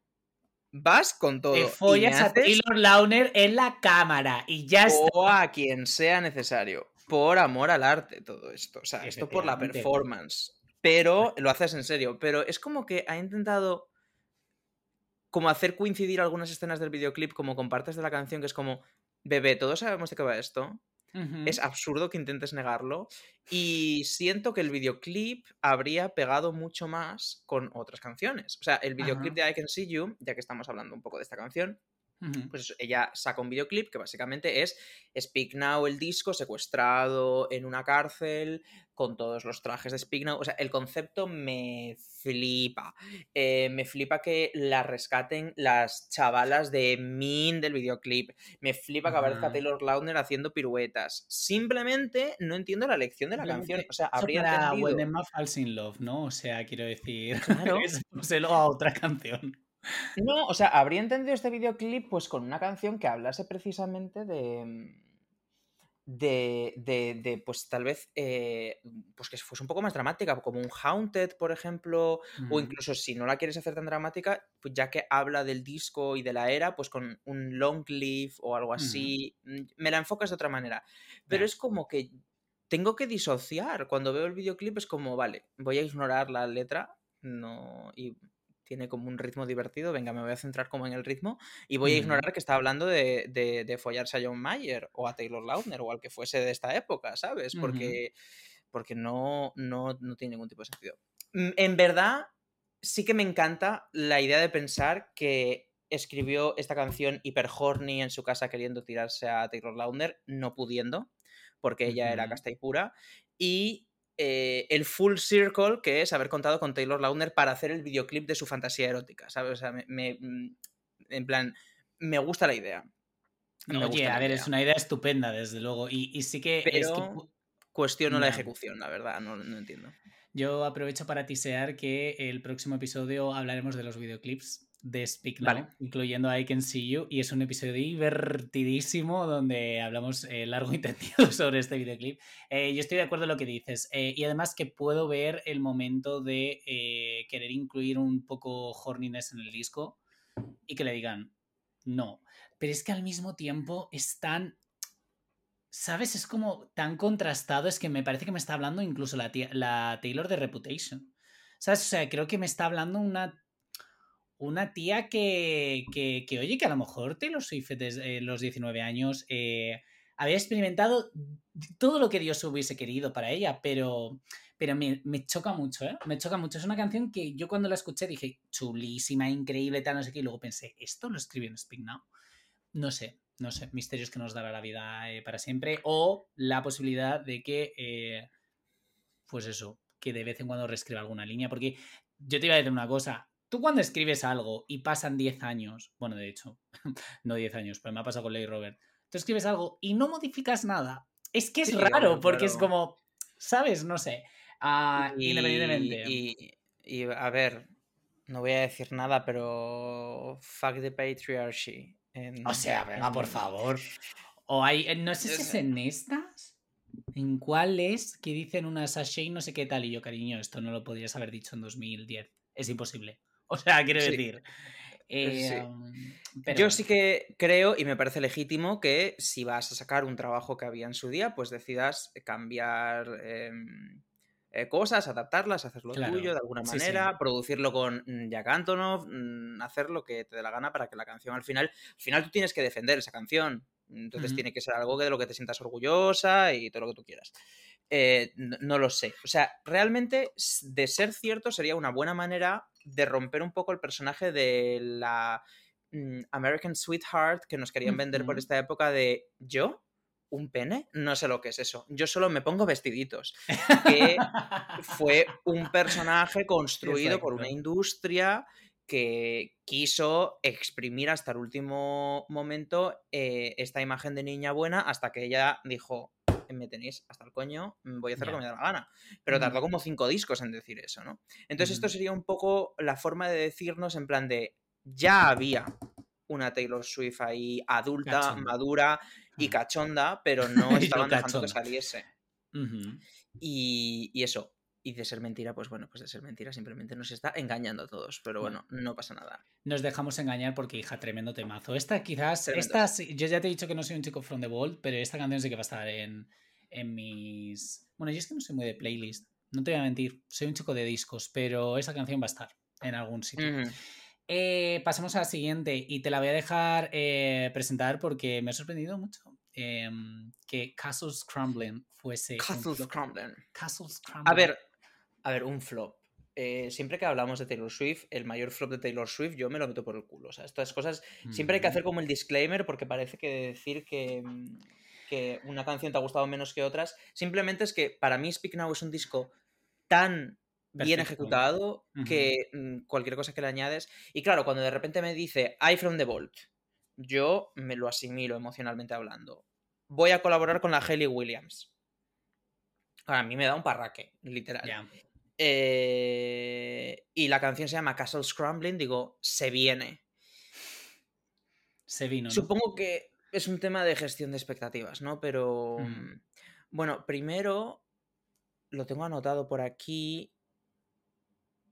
vas con todo. Te follas a Taylor Launer en la cámara y ya está. O a quien sea necesario. Por amor al arte, todo esto. O sea, esto por la performance. Pero lo haces en serio. Pero es como que ha intentado como hacer coincidir algunas escenas del videoclip como con partes de la canción que es como, bebé, todos sabemos de qué va esto. Es absurdo que intentes negarlo. Y siento que el videoclip habría pegado mucho más con otras canciones. O sea, el videoclip de I Can See You, ya que estamos hablando un poco de esta canción, pues ella saca un videoclip que básicamente es Speak Now, el disco, secuestrado en una cárcel, con todos los trajes de Speak Now. O sea, el concepto me flipa. Eh, me flipa que la rescaten las chavalas de Min del videoclip. Me flipa que aparezca Taylor Lautner haciendo piruetas. Simplemente no entiendo la lección de la canción. O sea, habría entendido... When Falls in Love, ¿no? O sea, quiero decir... Claro. a otra canción. No, o sea, habría entendido este videoclip pues con una canción que hablase precisamente de. Mm, de, de, pues tal vez, eh, pues que fuese un poco más dramática, como un Haunted, por ejemplo, o incluso si no la quieres hacer tan dramática, pues ya que habla del disco y de la era, pues con un Long Live o algo así, mm, me la enfocas de otra manera. Pero es como que tengo que disociar. Cuando veo el videoclip es como, vale, voy a ignorar la letra, no, y tiene como un ritmo divertido, venga, me voy a centrar como en el ritmo y voy a ignorar que está hablando de, de, follarse a John Mayer o a Taylor Lautner o al que fuese de esta época, ¿sabes? Porque, porque no, no, no tiene ningún tipo de sentido. Mm, en verdad, sí que me encanta la idea de pensar que escribió esta canción hiper horny en su casa queriendo tirarse a Taylor Lautner, no pudiendo, porque ella era casta y pura, y eh, el full circle que es haber contado con Taylor Lautner para hacer el videoclip de su fantasía erótica, ¿sabes? O sea, me, mm, en plan, me gusta la idea. Oye, a ver, es una idea estupenda, desde luego. Y, sí que. Pero cuestiono la ejecución, la verdad, no, no entiendo. Yo aprovecho para tisear que el próximo episodio hablaremos de los videoclips de Speak Now, incluyendo I Can See You, y es un episodio divertidísimo donde hablamos eh, largo y tendido sobre este videoclip. Eh, yo estoy de acuerdo en lo que dices, eh, y además que puedo ver el momento de querer incluir un poco horniness en el disco y que le digan no, pero es que al mismo tiempo es tan... ¿Sabes? Es como tan contrastado, es que me parece que me está hablando incluso la, la Taylor de Reputation ¿Sabes? O sea, creo que me está hablando una, una tía que, que, que, oye, que a lo mejor Taylor Swift desde los 19 años eh, había experimentado todo lo que Dios hubiese querido para ella, pero, pero me, me, choca mucho, ¿eh? Me choca mucho. Es una canción que yo cuando la escuché dije, chulísima, increíble, tal, no sé qué, y luego pensé, ¿esto lo escribió en Speak Now? No sé, no sé, misterios que nos dará la vida eh, para siempre, o la posibilidad de que, eh, pues eso, que de vez en cuando reescriba alguna línea, porque yo te iba a decir una cosa, tú cuando escribes algo y pasan 10 años, bueno, de hecho, no 10 años, pero me ha pasado con Ley Robert, tú escribes algo y no modificas nada, es que es sí, raro, porque es como, ¿sabes? No sé, uh, y, independientemente. Y, y, a ver, no voy a decir nada, pero fuck the patriarchy. En, o sea, venga, por favor. O hay, no sé si es en estas. ¿En cuál es? Que dicen una sachet no sé qué tal. Y yo, cariño, esto no lo podrías haber dicho en 2010. Es imposible. O sea, quiero Sí. decir. eh, Sí. pero Yo sí que creo y me parece legítimo que si vas a sacar un trabajo que había en su día, pues decidas cambiar em, eh, cosas, adaptarlas, hacer lo Claro. tuyo de alguna Sí, sí. manera, producirlo con mm, Jack Antonoff, mm, hacer lo que te dé la gana para que la canción al final, al final tú tienes que defender esa canción. Entonces tiene que ser algo de lo que te sientas orgullosa y todo lo que tú quieras. Eh, no, no lo sé. O sea, realmente, de ser cierto, sería una buena manera de romper un poco el personaje de la mm, American Sweetheart que nos querían vender por esta época de yo, un pene, no sé lo que es eso. Yo solo me pongo vestiditos. Que fue un personaje construido por una industria que quiso exprimir hasta el último momento eh, esta imagen de niña buena hasta que ella dijo, me tenéis hasta el coño, mm, voy a hacer lo que me da la gana. Pero tardó como cinco discos en decir eso, ¿no? Entonces esto sería un poco la forma de decirnos en plan de, ya había una Taylor Swift ahí adulta, Cachonda. madura y Ujú. cachonda, pero no estaban dejando que saliese. Y eso. Y de ser mentira, pues bueno, pues de ser mentira simplemente nos está engañando a todos. Pero Bueno. bueno, no pasa nada. Nos dejamos engañar porque, hija, tremendo temazo. Esta quizás, Tremendo. esta sí- yo ya te he dicho que no soy un chico from the vault, pero esta canción sí que va a estar en, en mis... Bueno, yo es que no soy muy de playlist, no te voy a mentir, soy un chico de discos, pero esa canción va a estar en algún sitio. Eh, pasamos a la siguiente y te la voy a dejar eh, presentar porque me ha sorprendido mucho em, que Castles Crumbling fuese... Castles. Crumbling. Castles A Crumbling. ver, a ver, un flop. Eh, siempre que hablamos de Taylor Swift, el mayor flop de Taylor Swift, yo me lo meto por el culo. O sea, estas cosas siempre hay que hacer como el disclaimer porque parece que decir que, mm, que una canción te ha gustado menos que otras, simplemente es que para mí Speak Now es un disco tan bien Perfecto. ejecutado que mm, cualquier cosa que le añades. Y claro, cuando de repente me dice I from the Vault, yo me lo asimilo emocionalmente hablando. Voy a colaborar con la Hayley Williams. A mí me da un parraque, literal. Ya. Eh, y la canción se llama Castle Scrambling, digo, se viene. Se vino, ¿no? Supongo que es un tema de gestión de expectativas, ¿no? Pero mm, bueno, primero lo tengo anotado por aquí.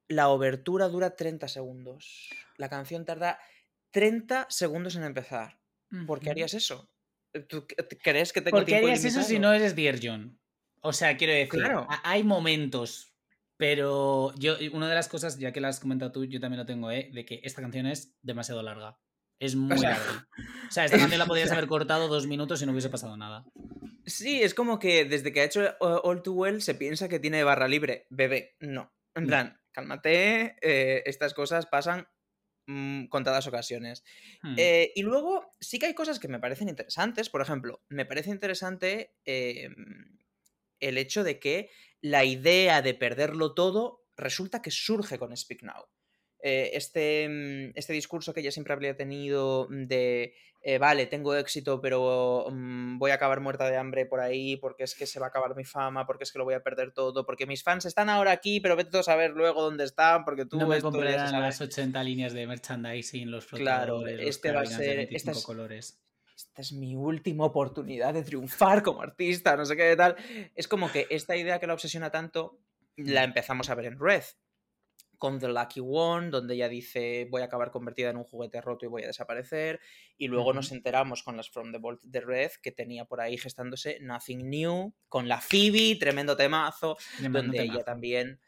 La obertura dura 30 segundos. La canción tarda 30 segundos en empezar. ¿Por qué harías eso? ¿Tú crees que tengo ¿Por qué harías eso si no eres Dear John? O sea, quiero decir, Claro. hay momentos, pero yo, una de las cosas, ya que la has comentado tú, yo también lo tengo, ¿eh? De que esta canción es demasiado larga. Es muy sea, larga. O sea, esta canción la podrías haber cortado dos minutos y no hubiese pasado nada. Sí, es como que desde que ha hecho eh, All Too Well se piensa que tiene barra libre. Bebé, no. En No. plan, cálmate, eh, estas cosas pasan mm, contadas ocasiones. Hmm. Eh, y luego sí que hay cosas que me parecen interesantes. Por ejemplo, me parece interesante eh, el hecho de que la idea de perderlo todo resulta que surge con Speak Now. Eh, este, mm, este discurso que ella siempre había tenido de, eh, vale, tengo éxito, pero mm, voy a acabar muerta de hambre por ahí, porque es que se va a acabar mi fama, porque es que lo voy a perder todo, porque mis fans están ahora aquí, pero vete tú a saber luego dónde están, porque tú no me comprarán sabe". las 80 líneas de merchandising, los Claro, este va a ser- 25 esta es- colores. Esta es mi última oportunidad de triunfar como artista, no sé qué tal. Es como que esta idea que la obsesiona tanto la Mm. empezamos a ver en Red. Con The Lucky One, donde ella dice voy a acabar convertida en un juguete roto y voy a desaparecer. Y luego nos enteramos con las From the Vault de Red que tenía por ahí gestándose Nothing New, con la Phoebe, tremendo temazo, Tremendo donde ella también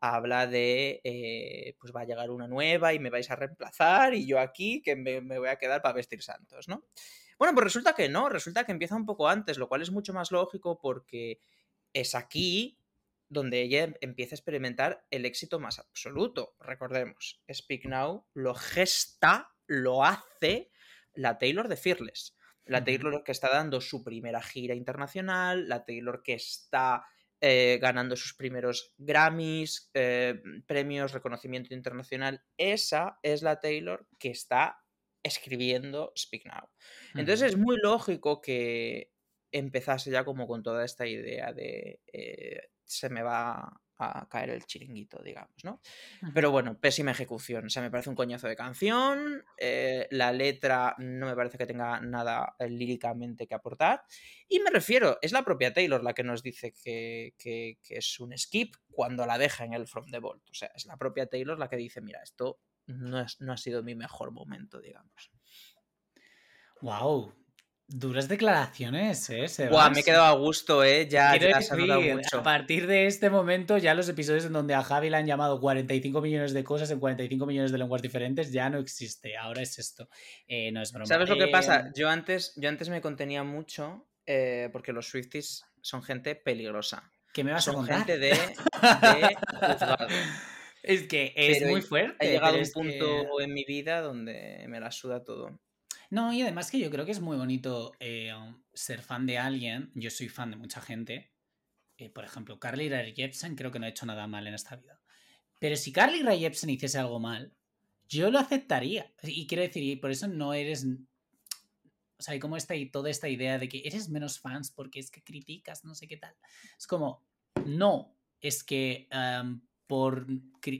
habla de, eh, pues va a llegar una nueva y me vais a reemplazar y yo aquí que me, me voy a quedar para vestir santos, ¿no? Bueno, pues resulta que no, resulta que empieza un poco antes, lo cual es mucho más lógico porque es aquí donde ella empieza a experimentar el éxito más absoluto. Recordemos, Speak Now lo gesta, lo hace la Taylor de Fearless. La Taylor que está dando su primera gira internacional, la Taylor que está eh, ganando sus primeros Grammys, eh, premios, reconocimiento internacional. Esa es la Taylor que está escribiendo Speak Now. Entonces es muy lógico que empezase ya como con toda esta idea de eh, se me va a caer el chiringuito, digamos, ¿no? Pero bueno, pésima ejecución. O sea, me parece un coñazo de canción. Eh, la letra no me parece que tenga nada eh, líricamente que aportar. Y me refiero, es la propia Taylor la que nos dice que, es un skip cuando la deja en el From the Vault. O sea, es la propia Taylor la que dice, mira, esto no, no ha sido mi mejor momento, digamos. Wow, Duras declaraciones, ¿eh? Buah, me he quedado a gusto, ¿eh? Ya, ya mucho. A partir de este momento, ya los episodios en donde a Javi le han llamado 45 millones de cosas en 45 millones de lenguas diferentes ya no existe. Ahora es esto. Eh, no es broma. ¿Sabes lo que pasa? Em, yo antes, yo antes me contenía mucho eh, porque los Swifties son gente peligrosa. ¿Qué me vas son a contar? gente de, Es que es muy fuerte. He llegado a un punto en mi vida donde me la suda todo. No, y además que yo creo que es muy bonito eh, ser fan de alguien. Yo soy fan de mucha gente. Eh, por ejemplo, Carly Rae Jepsen creo que no ha hecho nada mal en esta vida. Pero si Carly Rae Jepsen hiciese algo mal, yo lo aceptaría. Y quiero decir, y por eso no eres. O sea, hay como esta toda esta idea de que eres menos fans porque es que criticas, no sé qué tal. Es como, no, es que por.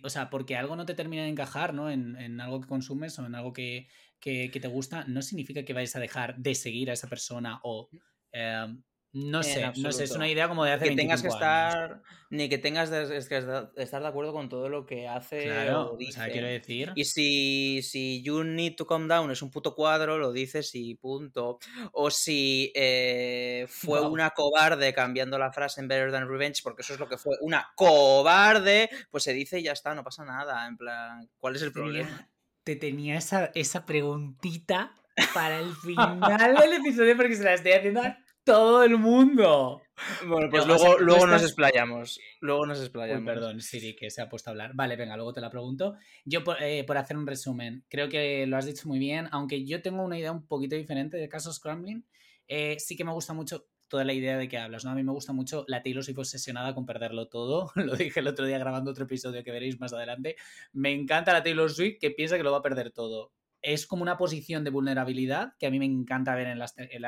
O sea, porque algo no te termina de encajar, ¿no? En, en algo que consumes o en algo que, que, te gusta, no significa que vayas a dejar de seguir a esa persona o... Em, no sé, no sé, es una idea como de hace que tengas que estar ni que tengas de, estar de acuerdo con todo lo que hace o dice. quiero decir. Y si, si You Need to Calm Down es un puto cuadro, lo dices y punto. O si eh, fue una cobarde cambiando la frase en Better Than Revenge, porque eso es lo que fue, una cobarde, pues se dice y ya está, no pasa nada. En plan, ¿cuál es el problema? te tenía esa, esa preguntita para el final del episodio porque se la estoy haciendo a todo el mundo. Bueno, pues luego, luego nos explayamos. Luego nos explayamos. perdón, Siri, que se ha puesto a hablar. Vale, venga, luego te la pregunto. Yo, eh, por, hacer un resumen, creo que lo has dicho muy bien, aunque yo tengo una idea un poquito diferente de casos Scrambling. Eh, sí que me gusta mucho toda la idea de que hablas, ¿no? A mí me gusta mucho la Taylor Swift obsesionada con perderlo todo. lo dije el otro día grabando otro episodio que veréis más adelante. Me encanta la Taylor Swift que piensa que lo va a perder todo. Es como una posición de vulnerabilidad que a mí me encanta ver en las, en,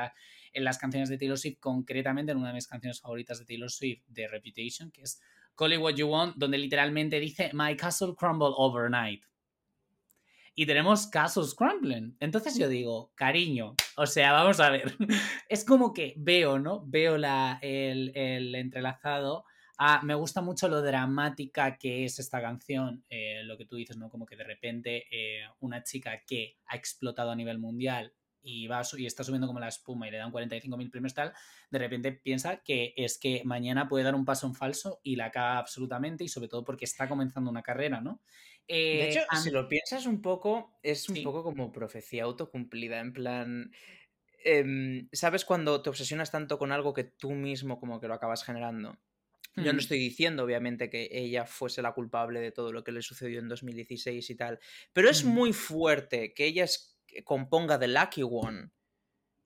las canciones de Taylor Swift, concretamente en una de mis canciones favoritas de Taylor Swift, de Reputation, que es Call It What You Want, donde literalmente dice My castle crumble overnight y tenemos casos crumbling. Entonces yo digo, cariño, o sea, vamos a ver. es como que veo, ¿no? Veo la, el, el entrelazado. Ah, me gusta mucho lo dramática que es esta canción, eh, lo que tú dices, ¿no? Como que de repente eh, una chica que ha explotado a nivel mundial y, va, y está subiendo como la espuma y le dan 45.000 premios tal, de repente piensa que es que mañana puede dar un paso en falso y la caga absolutamente y sobre todo porque está comenzando una carrera, ¿no? de eh, hecho, si lo piensas un poco, es un poco como profecía autocumplida, en plan... Em, ¿Sabes cuando te obsesionas tanto con algo que tú mismo como que lo acabas generando? Yo no estoy diciendo, obviamente, que ella fuese la culpable de todo lo que le sucedió en 2016 y tal, pero es muy fuerte que ella componga The Lucky One,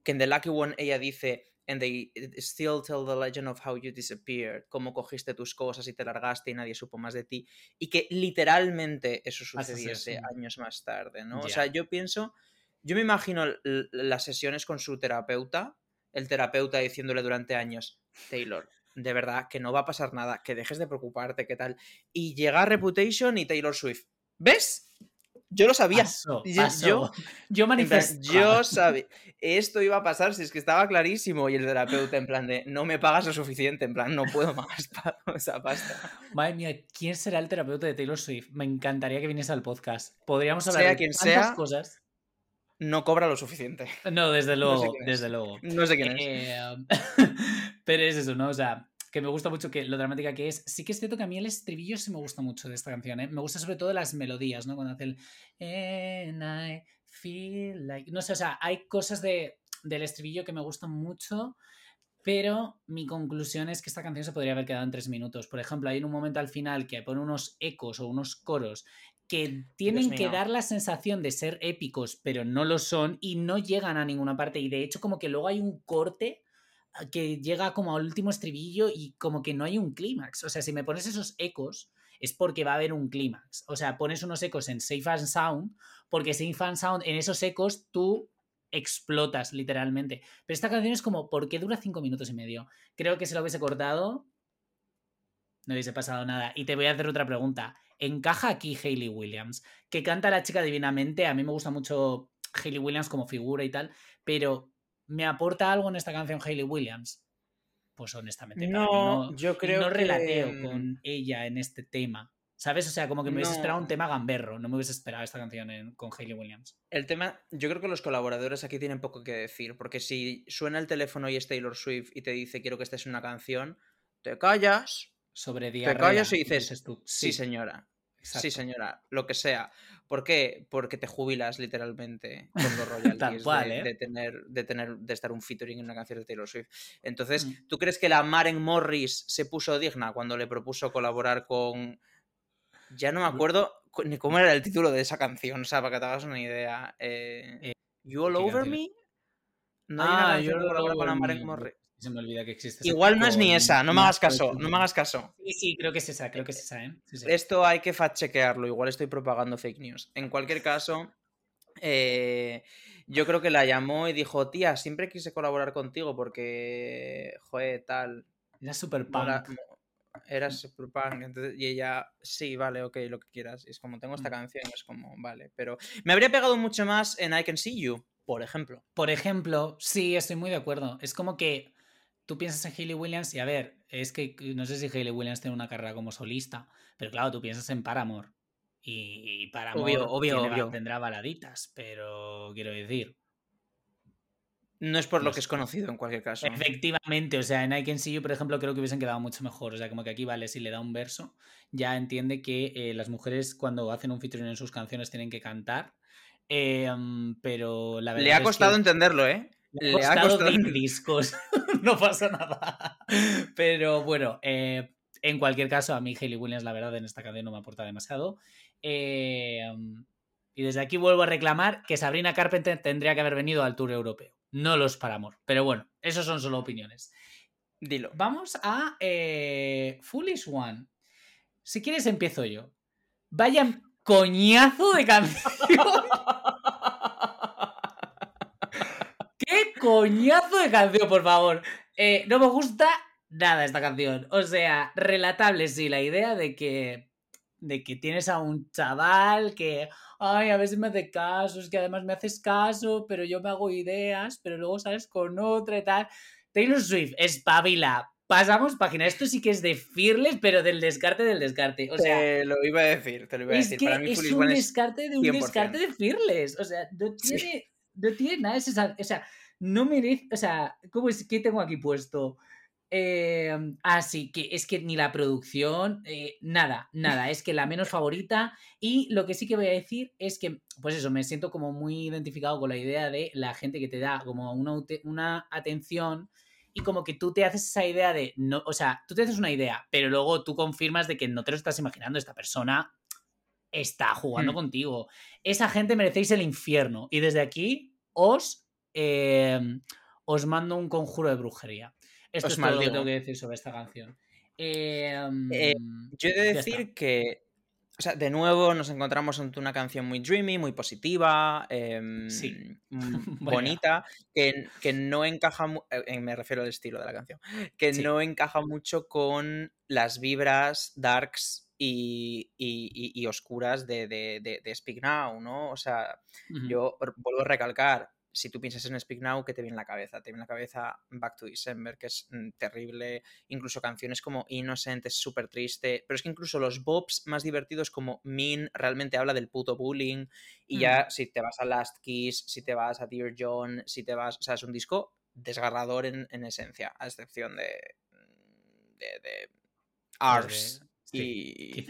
que en The Lucky One ella dice, and they still tell the legend of how you disappeared, cómo cogiste tus cosas y te largaste y nadie supo más de ti, y que literalmente eso sucediese años más tarde, ¿no? O sea, yo pienso, yo me imagino las sesiones con su terapeuta, el terapeuta diciéndole durante años, Taylor, de verdad, que no va a pasar nada, que dejes de preocuparte, qué tal, y llega Reputation y Taylor Swift, ¿ves? Yo lo sabía. Yo, yo Yo sabía. Esto iba a pasar si es que estaba clarísimo. Y el terapeuta, en plan de no me pagas lo suficiente, en plan, no puedo más esa pasta. Madre mía, ¿quién será el terapeuta de Taylor Swift? Me encantaría que viniese al podcast. Podríamos hablar de quien sea, cosas. No cobra lo suficiente. No, desde luego, desde luego. No sé quién es. Eh, pero es eso, ¿no? O sea, que me gusta mucho que lo dramática que es. Sí que es cierto que a mí el estribillo sí me gusta mucho de esta canción, ¿eh? Me gusta sobre todo las melodías, ¿no? Cuando hace el... And I feel like... No sé, o sea, hay cosas de, del estribillo que me gustan mucho, pero mi conclusión es que esta canción se podría haber quedado en tres minutos. Por ejemplo, hay un momento al final que pone unos ecos o unos coros que tienen que dar la sensación de ser épicos, pero no lo son y no llegan a ninguna parte. Y de hecho, como que luego hay un corte que llega como al último estribillo y como que no hay un clímax. O sea, si me pones esos ecos es porque va a haber un clímax. O sea, pones unos ecos en Safe and Sound, porque Safe and Sound, en esos ecos tú explotas literalmente. Pero esta canción es como, ¿por qué dura cinco minutos y medio? Creo que si lo hubiese cortado, no hubiese pasado nada. Y te voy a hacer otra pregunta. ¿Encaja aquí Hayley Williams? Que canta la chica divinamente. A mí me gusta mucho Hayley Williams como figura y tal, pero ¿me aporta algo en esta canción Hayley Williams? Pues honestamente, no, yo creo no relateo con ella en este tema. ¿Sabes? O sea, como que me hubiese esperado un tema gamberro, no me hubiese esperado esta canción con Hayley Williams. El tema, yo creo que los colaboradores aquí tienen poco que decir, porque si suena el teléfono y es Taylor Swift y te dice quiero que estés en una canción, te callas. Sobre diarrea. Te callas y dices, tú. sí, señora. Sí, señora, lo que sea. ¿Por qué? Porque te jubilas literalmente con los royalties ¿eh? de, tener, de tener, de estar un featuring en una canción de Taylor Swift. Entonces, mm. ¿tú crees que la Maren Morris se puso digna cuando le propuso colaborar con ya no me acuerdo ni cómo era el título de esa canción, o sea, para que te hagas una idea. Eh, eh, you All Over Me? No ah, yo lo con Amaren Morris. Se me olvida que existe. Igual no es ni esa, no me hagas caso, no me hagas caso. Sí, sí, creo que es esa, creo que es esa, ¿eh? Esto hay que fact-chequearlo, igual estoy propagando fake news. En cualquier caso, eh, yo creo que la llamó y dijo, tía, siempre quise colaborar contigo porque, joder, tal. Era súper punk era Superpunk, entonces, y ella, sí, vale, ok, lo que quieras. Y es como, tengo esta mm. canción, es como, vale, pero me habría pegado mucho más en I Can See You, por ejemplo. Por ejemplo, sí, estoy muy de acuerdo. Es como que tú piensas en Hayley Williams y a ver, es que no sé si Hayley Williams tiene una carrera como solista, pero claro, tú piensas en Paramore. Y Paramore obvio, obvio. tendrá baladitas, pero quiero decir, no es por lo que es conocido en cualquier caso. Efectivamente, o sea, en I Can See You, por ejemplo, creo que hubiesen quedado mucho mejor. O sea, como que aquí, vale, si le da un verso, ya entiende que eh, las mujeres cuando hacen un featuring en sus canciones tienen que cantar. Em, pero la verdad Le ha costado entenderlo, ¿eh? Le, ha costado, discos. no pasa nada. Pero bueno, eh, en cualquier caso, a mí Hayley Williams, la verdad, en esta canción no me aporta demasiado. Em, y desde aquí vuelvo a reclamar que Sabrina Carpenter tendría que haber venido al Tour Europeo no los para amor. Pero bueno, esos son solo opiniones. Dilo. Vamos a eh, Foolish One. Si quieres, empiezo yo. Vaya coñazo de canción. ¡Qué coñazo de canción, por favor! Eh, no me gusta nada esta canción. O sea, relatable, sí, la idea de que de que tienes a un chaval que, ay, a veces me hace caso, es que además me haces caso, pero yo me hago ideas, pero luego sales con otra y tal. Taylor Swift, espabila. Pasamos página. Esto sí que es de Fearless, pero del descarte del descarte. O sea, te lo iba a decir, te lo iba a decir. Que Para mí, es un descarte de un descarte de Fearless. O sea, no tiene, no tiene nada. Esa, o sea, no merece. O sea, ¿cómo es? ¿Qué tengo aquí puesto? Eh, así que es que ni la producción, eh, nada, nada, es que la menos favorita. Y lo que sí que voy a decir es que, pues eso, me siento como muy identificado con la idea de la gente que te da como una, una atención y como que tú te haces esa idea de, no, o sea, tú te haces una idea, pero luego tú confirmas de que no te lo estás imaginando, esta persona está jugando hmm. contigo. Esa gente merecéis el infierno. Y desde aquí os, eh, os mando un conjuro de brujería. Esto es todo lo que tengo que decir sobre esta canción. Em, eh, yo he de decir que, o sea, de nuevo nos encontramos ante una canción muy dreamy, muy positiva, em, bonita, que, que, no encaja, eh, me refiero al estilo de la canción, que no encaja mucho con las vibras darks y, y, oscuras de, de, de, Speak Now, ¿no? O sea, yo vuelvo a recalcar, si tú piensas en Speak Now, ¿qué te viene en la cabeza? Te viene en la cabeza Back to December, que es mm, terrible, incluso canciones como Innocent es súper triste, pero es que incluso los bobs más divertidos como Mean realmente habla del puto bullying y ya mm. si te vas a Last Kiss, si te vas a Dear John, si te vas, o sea, es un disco desgarrador en, esencia, a excepción de de, de Ars. y,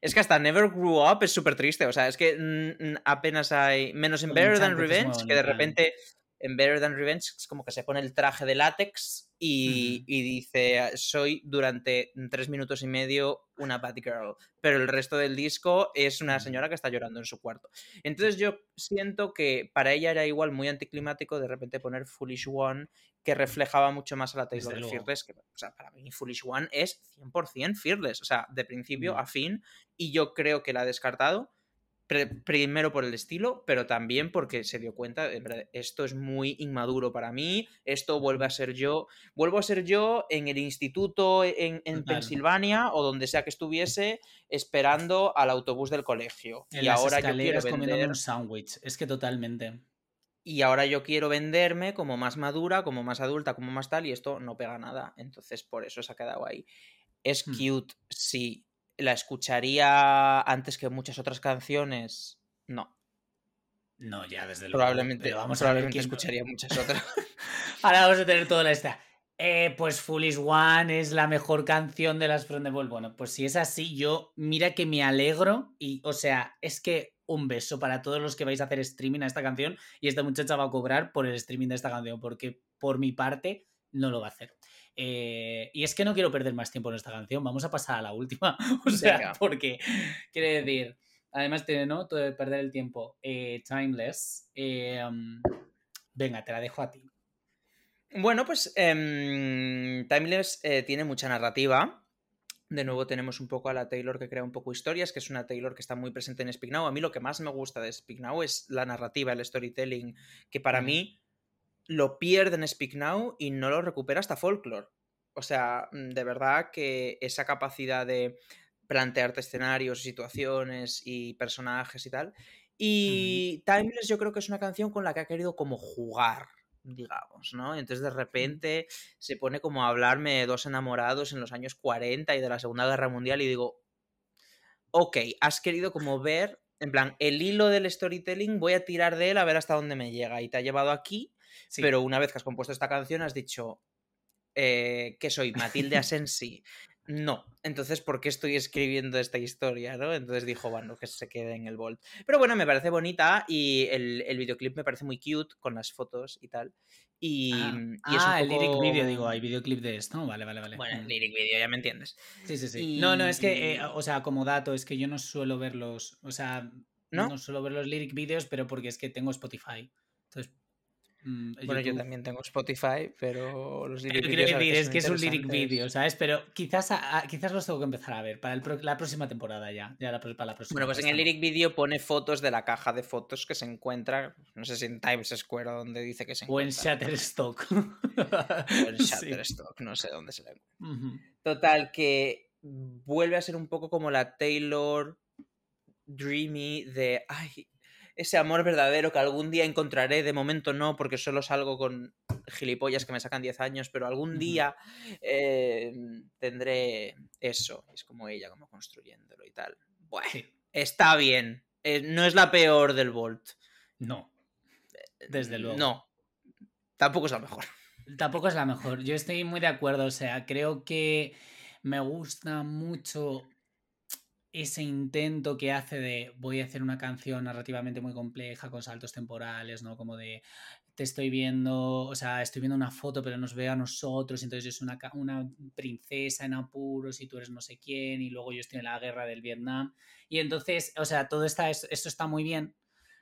es que hasta Never Grew Up es súper triste. O sea, es que apenas hay. Menos en Better Than Revenge, que de repente en Better Than Revenge es como que se pone el traje de látex y, dice, soy durante tres minutos y medio una bad girl, pero el resto del disco es una señora que está llorando en su cuarto. Entonces yo siento que para ella era igual muy anticlimático de repente poner Foolish One, que reflejaba mucho más a la Taylor de Fearless, que o sea, para mí Foolish One es 100% Fearless, o sea, de principio a fin, y yo creo que la ha descartado primero por el estilo, pero también porque se dio cuenta, de, esto es muy inmaduro para mí, esto vuelve a ser yo, vuelvo a ser yo en el instituto en, en Pensilvania o donde sea que estuviese esperando al autobús del colegio. y ahora yo quiero vender... un sándwich, es que totalmente. Y ahora yo quiero venderme como más madura, como más adulta, como más tal, y esto no pega nada. Entonces, por eso se ha quedado ahí. Es hmm. cute, sí, la escucharía antes que muchas otras canciones, no. No, ya desde luego. Probablemente, vamos probablemente a escucharía muchas otras. Ahora vamos a tener toda la esta. Eh, pues Foolish One es la mejor canción de las From the Ball. Bueno, pues si es así, yo mira que me alegro y, o sea, es que un beso para todos los que vais a hacer streaming a esta canción y esta muchacha va a cobrar por el streaming de esta canción, porque por mi parte no lo va a hacer. Eh, y es que no quiero perder más tiempo en esta canción, vamos a pasar a la última. o sea, porque quiere decir, además de ¿no? Todo de perder el tiempo, eh, Timeless. Eh, um, venga, te la dejo a ti. Bueno, pues em, Timeless tiene mucha narrativa. De nuevo tenemos un poco a la Taylor que crea un poco historias, que es una Taylor que está muy presente en Speak Now. A mí lo que más me gusta de Speak Now es la narrativa, el storytelling, que para mí lo pierde en Speak Now y no lo recupera hasta Folklore. O sea, mm, de verdad que esa capacidad de plantearte escenarios, situaciones y personajes y tal. Y Timeless yo creo que es una canción con la que ha querido como jugar, digamos, ¿no? Entonces de repente se pone como a hablarme de dos enamorados en los años 40 y de la Segunda Guerra Mundial y digo, ok, has querido como ver, en plan, el hilo del storytelling, voy a tirar de él a ver hasta dónde me llega y te ha llevado aquí pero una vez que has compuesto esta canción has dicho eh, que soy Matilde Asensi. No, entonces, ¿por qué estoy escribiendo esta historia? ¿no? Entonces dijo, bueno, que se quede en el Volt. Pero bueno, me parece bonita y el, videoclip me parece muy cute con las fotos y tal. Y, ah, mm, ah el lyric video, digo, hay videoclip de esto. Vale, vale, vale. Bueno, el mm. lyric video, ya me entiendes. Sí, sí, sí. No, no, es que, eh, o sea, como dato, es que yo no suelo verlos, o sea, ¿No? ¿no? suelo ver los lyric videos, pero porque es que tengo Spotify. Entonces, Mm, bueno, yo también tengo Spotify, pero los lyric videos. es que es un lyric video, ¿sabes? Pero quizás, quizás los tengo que empezar a ver para la próxima temporada ya. ya la, para la próxima bueno, pues en el lyric video pone fotos de la caja de fotos que se encuentra, no sé si en Times Square o donde dice que se encuentra. O en Shutterstock. o en Shutterstock, no sé dónde se le encuentra. Total, que vuelve a ser un poco como la Taylor Dreamy de. Ay, ese amor verdadero que algún día encontraré, de momento no, porque solo salgo con gilipollas que me sacan 10 años, pero algún día eh, tendré eso. Es como ella, como construyéndolo y tal. Bueno, está bien. Eh, no es la peor del Volt. No. Desde luego. No. Tampoco es la mejor. Tampoco es la mejor. Yo estoy muy de acuerdo. O sea, creo que me gusta mucho ese intento que hace de voy a hacer una canción narrativamente muy compleja con saltos temporales, ¿no? Como de te estoy viendo, o sea, estoy viendo una foto pero nos ve a nosotros, entonces soy una, una princesa en apuros y tú eres no sé quién y luego yo estoy en la guerra del Vietnam y entonces, o sea, todo está, esto está muy bien,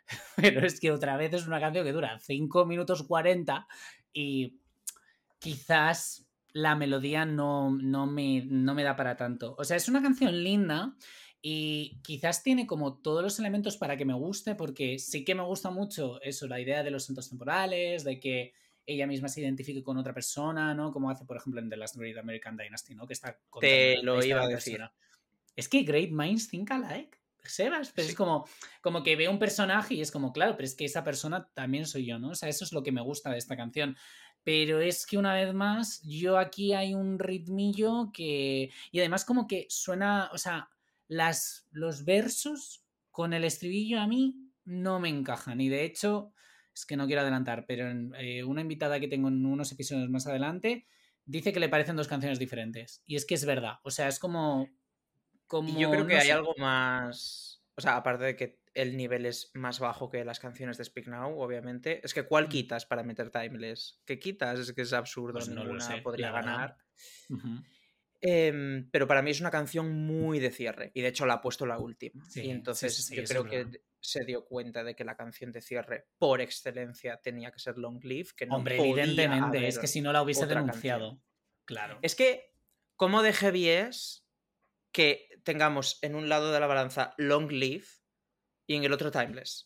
pero es que otra vez es una canción que dura 5 minutos 40 y quizás la melodía no, no, me, no me da para tanto. O sea, es una canción linda y quizás tiene como todos los elementos para que me guste, porque sí que me gusta mucho eso, la idea de los centros temporales, de que ella misma se identifique con otra persona, ¿no? Como hace, por ejemplo, en The Last Great American Dynasty, ¿no? Que está Te lo iba a decir. Es que Great Minds think alike. Sebas, pero es como, como que veo un personaje y es como, claro, pero es que esa persona también soy yo, ¿no? O sea, eso es lo que me gusta de esta canción. Pero es que una vez más, yo aquí hay un ritmillo que. Y además, como que suena. O sea, las, los versos con el estribillo a mí no me encajan. Y de hecho, es que no quiero adelantar, pero eh, una invitada que tengo en unos episodios más adelante dice que le parecen dos canciones diferentes. Y es que es verdad. O sea, es como. como Y yo creo que no hay sé. algo más. O sea, aparte de que el nivel es más bajo que las canciones de Speak Now, obviamente. Es que ¿cuál quitas para meter Timeless? ¿Qué quitas? Es que es absurdo, Pues no ninguna sé, podría ganar. Em, pero para mí es una canción muy de cierre. Y de hecho la ha puesto la última. Sí, y entonces sí, sí, yo creo que verdad. se dio cuenta de que la canción de cierre por excelencia tenía que ser Long Live. Que no Hombre, podía evidentemente. Es que si no la hubiese denunciado. canción. Claro. Es que, ¿cómo de heavy es que tengamos en un lado de la balanza Long Live y en el otro Timeless?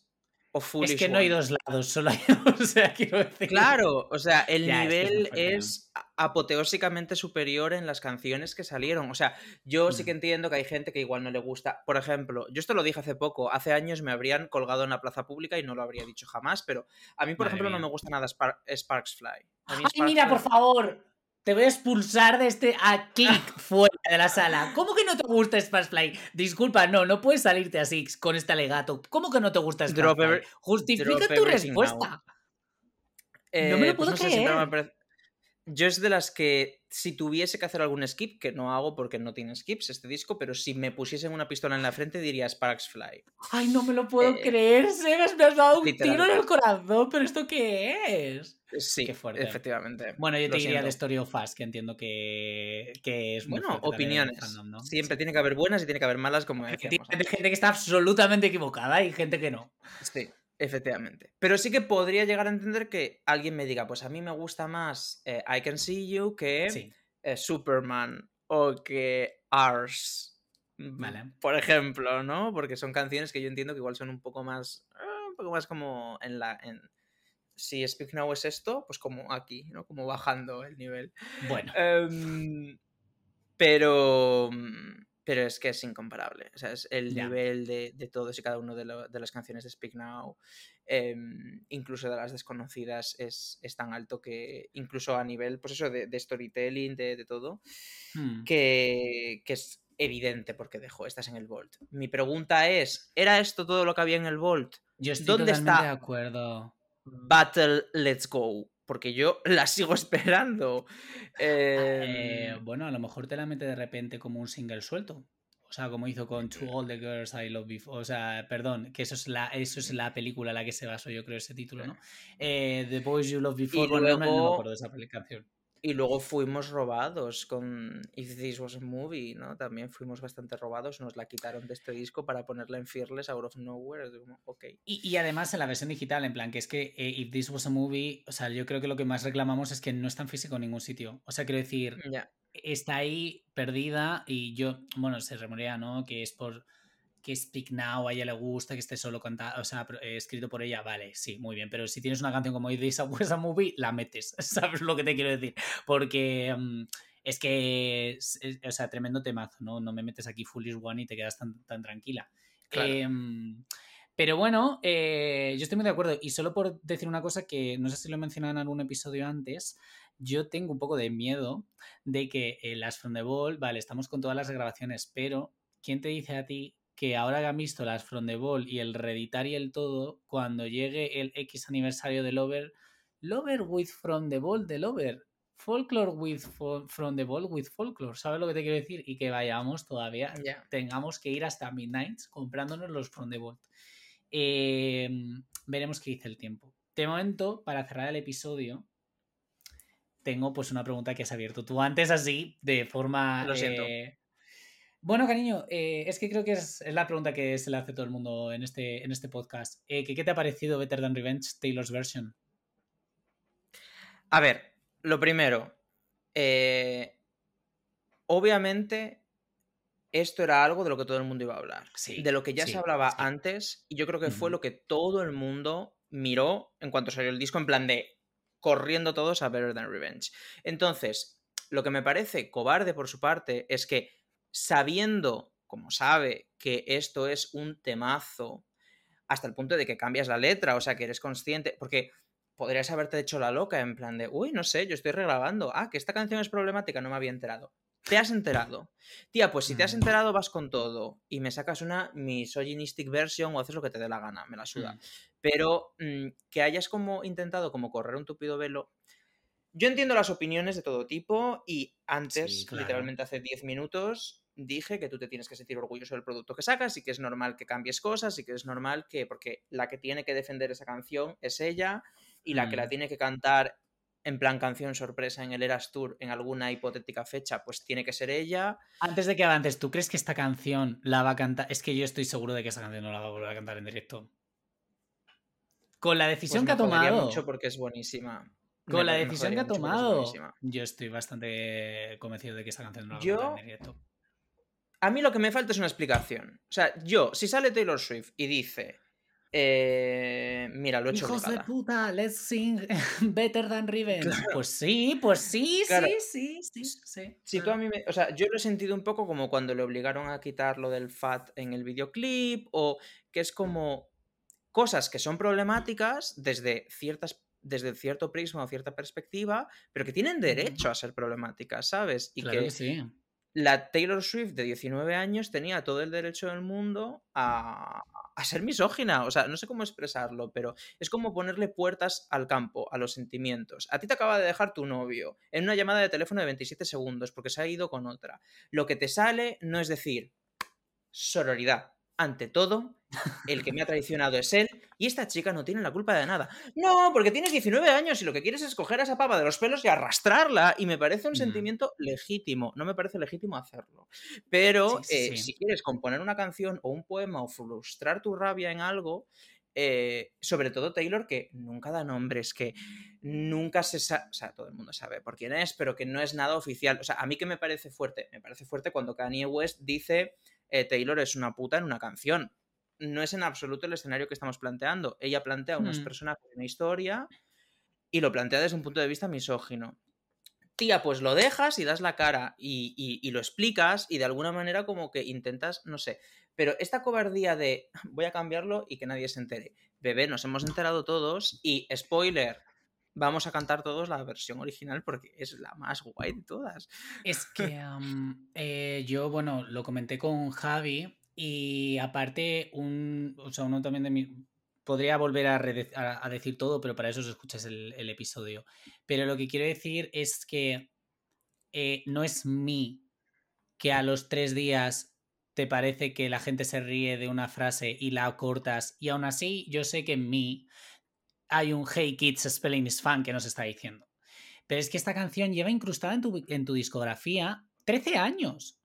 O Es que no hay dos lados, solo hay. O sea, quiero decir. Claro, o sea, el Ya, es que es muy nivel es a- apoteósicamente superior en las canciones que salieron. O sea, yo sí que Mm. entiendo que hay gente que igual no le gusta. Por ejemplo, yo esto lo dije hace poco, hace años me habrían colgado en la plaza pública y no lo habría dicho jamás, pero a mí, por Madre ejemplo, no me gusta nada Spar- Sparks Fly. A mí Ay, mira, por favor. Te voy a expulsar de este a clic fuera de la sala. ¿Cómo que no te gusta Sparkfly? Disculpa, no, no puedes salirte así con este alegato. ¿Cómo que no te gusta every- Justifica drop tu respuesta. No me lo Eh, puedo sé, siempre me creer. Yo es de las que si tuviese que hacer algún skip, que no hago porque no tiene skips este disco, pero si me pusiesen una pistola en la frente diría Sparks Fly. Ay, no me lo puedo Eh, creer, Sebas, me has dado un tiro en el corazón, pero ¿esto qué es? Sí, Qué fuerte. efectivamente. Bueno, yo te diría siento. de Story of Us, que entiendo que, que es muy Bueno, opiniones. fandom, ¿no? Siempre tiene que haber buenas y tiene que haber malas, como decíamos. Hay gente que está absolutamente equivocada y gente que no. Sí, efectivamente. Pero sí que podría llegar a entender que alguien me diga, pues a mí me gusta más eh, I Can See You que Sí, eh, Superman o que Ars. mm, Vale. Por ejemplo, ¿no? Porque son canciones que yo entiendo que igual son un poco más. eh, un poco más como en la. En... Si Speak Now es esto, pues como aquí, ¿no? Como bajando el nivel. bueno. Em, pero. Pero es que es incomparable. O sea, es el nivel de, de todos y cada uno de, lo- de las canciones de Speak Now, em, incluso de las desconocidas, es, es tan alto que incluso a nivel, pues eso, de, de storytelling, de, todo, Hmm. que, que es evidente porque dejó, estás en el Vault. Mi pregunta es, ¿era esto todo lo que había en el Vault? Yo estoy ¿dónde totalmente está? de acuerdo. Battle Let's Go. Porque yo la sigo esperando. Eh, Em, bueno, a lo mejor te la mete de repente como un single suelto. O sea, como hizo con To All the Girls I Love Before. O sea, perdón, que eso es la, eso es la película a la que se basó, yo creo, ese título, ¿no? Eh, the Boys You Love Before. bueno, no me- no me luego- acuerdo de esa canción. Y luego fuimos robados con If This Was a Movie, ¿no? También fuimos bastante robados, nos la quitaron de este disco para ponerla en Fearless Out of Nowhere. es como, ok. Y, y además en la versión digital, en plan, que es que eh, If This Was a Movie, o sea, yo creo que lo que más reclamamos es que no está en físico en ningún sitio. O sea, quiero decir, Ya. está ahí perdida y yo, bueno, se rumorea, ¿no? Que es por que Speak Now a ella le gusta, que esté solo cantado, o sea, eh, escrito por ella, vale, sí, muy bien, pero si tienes una canción como This Was a Movie, la metes, ¿sabes lo que te quiero decir? Porque mm, es que, es- es- o sea, tremendo temazo, ¿no? No me metes aquí Foolish One y te quedas tan, tan tranquila. Claro. Em, pero bueno, eh, yo estoy muy de acuerdo. Y solo por decir una cosa que no sé si lo he mencionado en algún episodio antes, yo tengo un poco de miedo de que eh, las From the Ball, vale, estamos con todas las grabaciones, pero ¿quién te dice a ti que ahora que han visto las From the Ball y el reeditar y el todo, cuando llegue el X aniversario de Lover, Lover with From the Ball de Lover, Folklore with fo- From the Ball with Folklore, ¿sabes lo que te quiero decir? Y que vayamos todavía tengamos que ir hasta Midnight comprándonos los From the Vault. Eh, veremos qué dice el tiempo. De momento, para cerrar el episodio, tengo pues una pregunta que has abierto tú antes así, de forma... Lo siento. eh, Bueno, cariño, eh, es que creo que es, es la pregunta que se le hace a todo el mundo en este, en este podcast. Eh, ¿Qué te ha parecido Better Than Revenge, Taylor's version? A ver, lo primero. eh, obviamente, esto era algo de lo que todo el mundo iba a hablar. Sí, de lo que ya sí, se hablaba sí. antes, y yo creo que fue lo que todo el mundo miró en cuanto salió el disco, en plan de corriendo todos a Better Than Revenge. Entonces, lo que me parece cobarde por su parte es que sabiendo, como sabe, que esto es un temazo, hasta el punto de que cambias la letra, o sea, que eres consciente, porque podrías haberte hecho la loca en plan de, uy, no sé, yo estoy regrabando, ah, que esta canción es problemática, no me había enterado. Te has enterado. Tía, pues si te has Mm. enterado, vas con todo y me sacas una misogynistic version o haces lo que te dé la gana, me la suda. Mm. Pero mm, que hayas como intentado como correr un tupido velo, yo entiendo las opiniones de todo tipo y antes, Sí, claro. literalmente hace 10 minutos, dije que tú te tienes que sentir orgulloso del producto que sacas y que es normal que cambies cosas y que es normal que, porque la que tiene que defender esa canción es ella y la que la Mm. tiene que cantar en plan canción sorpresa en el Eras Tour en alguna hipotética fecha, pues tiene que ser ella. Antes de que avances, ¿tú crees que esta canción la va a cantar? Es que yo estoy seguro de que esta canción no la va a volver a cantar en directo. Con la Pues decisión me que ha tomado. mucho porque es buenísima. Con Me- la decisión que ha tomado. Yo estoy bastante convencido de que esta canción no la va a cantar en directo. A mí lo que me falta es una explicación. O sea, yo, si sale Taylor Swift y dice, eh, mira, lo he hecho Hijos de puta, let's sing Better Than Revenge. Pues sí, pues sí, Claro. sí, sí, sí, sí. Si tú a mí me- o sea, yo lo he sentido un poco como cuando le obligaron a quitar lo del FAT en el videoclip, o que es como cosas que son problemáticas desde ciertas desde cierto prisma o cierta perspectiva, pero que tienen derecho a ser problemáticas, ¿sabes? Y Claro que que sí. La Taylor Swift de 19 años tenía todo el derecho del mundo a, a ser misógina. O sea, no sé cómo expresarlo, pero es como ponerle puertas al campo, a los sentimientos. A ti te acaba de dejar tu novio en una llamada de teléfono de 27 segundos porque se ha ido con otra. Lo que te sale no es decir sororidad. Ante todo, el que me ha traicionado es él y esta chica no tiene la culpa de nada. No, porque tienes 19 años y lo que quieres es coger a esa pava de los pelos y arrastrarla. Y me parece un Mm. sentimiento legítimo. No me parece legítimo hacerlo. pero Sí, sí, eh, sí. si quieres componer una canción o un poema o frustrar tu rabia en algo, eh, sobre todo Taylor, que nunca da nombres, que nunca se sabe, o sea, todo el mundo sabe por quién es, pero que no es nada oficial. O sea, a mí que me parece fuerte, me parece fuerte cuando Kanye West dice eh, Taylor es una puta en una canción. No es en absoluto el escenario que estamos planteando. Ella plantea unos Mm. personajes en una historia y lo plantea desde un punto de vista misógino tía, pues lo dejas y das la cara y, y- y lo explicas y de alguna manera como que intentas, no sé, pero esta cobardía de voy a cambiarlo y que nadie se entere. Bebé, nos hemos enterado todos y spoiler, vamos a cantar todos la versión original porque es la más guay de todas. Es que eh, yo, bueno, lo comenté con Javi y aparte, un, o sea, uno también de mi... Podría volver a, decir todo, pero para eso os escuchas el, el episodio. Pero lo que quiero decir es que eh, no es mí que a los tres días te parece que la gente se ríe de una frase y la cortas y aún así yo sé que en mí hay un Hey Kids Spelling is Fun que nos está diciendo. Pero es que esta canción lleva incrustada en tu, en tu discografía 13 años.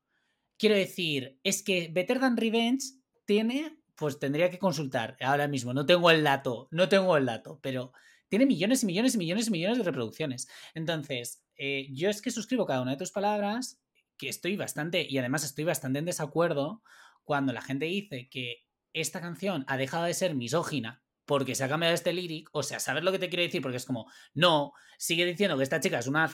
Quiero decir, es que Better Than Revenge tiene, pues tendría que consultar ahora mismo, no tengo el dato, no tengo el dato, pero tiene millones y millones y millones y millones de reproducciones. Entonces, eh, yo es que suscribo cada una de tus palabras, que estoy bastante, y además estoy bastante en desacuerdo cuando la gente dice que esta canción ha dejado de ser misógina porque se ha cambiado este lyric, o sea, ¿sabes lo que te quiero decir? Porque es como, no, sigue diciendo que esta chica es una...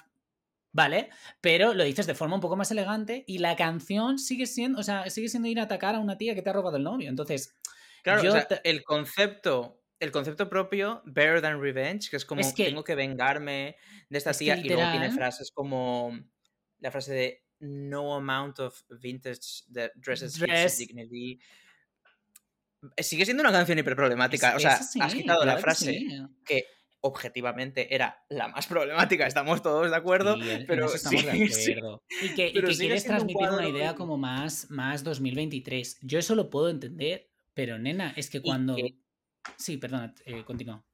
¿Vale? Pero lo dices de forma un poco más elegante y la canción sigue siendo, o sea, sigue siendo ir a atacar a una tía que te ha robado el novio. Entonces, Claro, Yo o sea, te- el concepto, el concepto propio, Better Than Revenge, que es como Es que- tengo que vengarme de esta es tía, y luego tiene frases como la frase de no amount of vintage that dresses Dress. dignity. Eh, Sigue siendo una canción hiperproblemática. es- o sea, has quitado la que frase sí. que objetivamente era la más problemática, estamos todos de acuerdo, Sí, pero estamos sí, de sí. acuerdo. Y que, y que quieres transmitir una idea de- como más, más 2023. Yo eso lo puedo entender, pero nena, es que cuando... que- Sí, perdona, eh, continúa.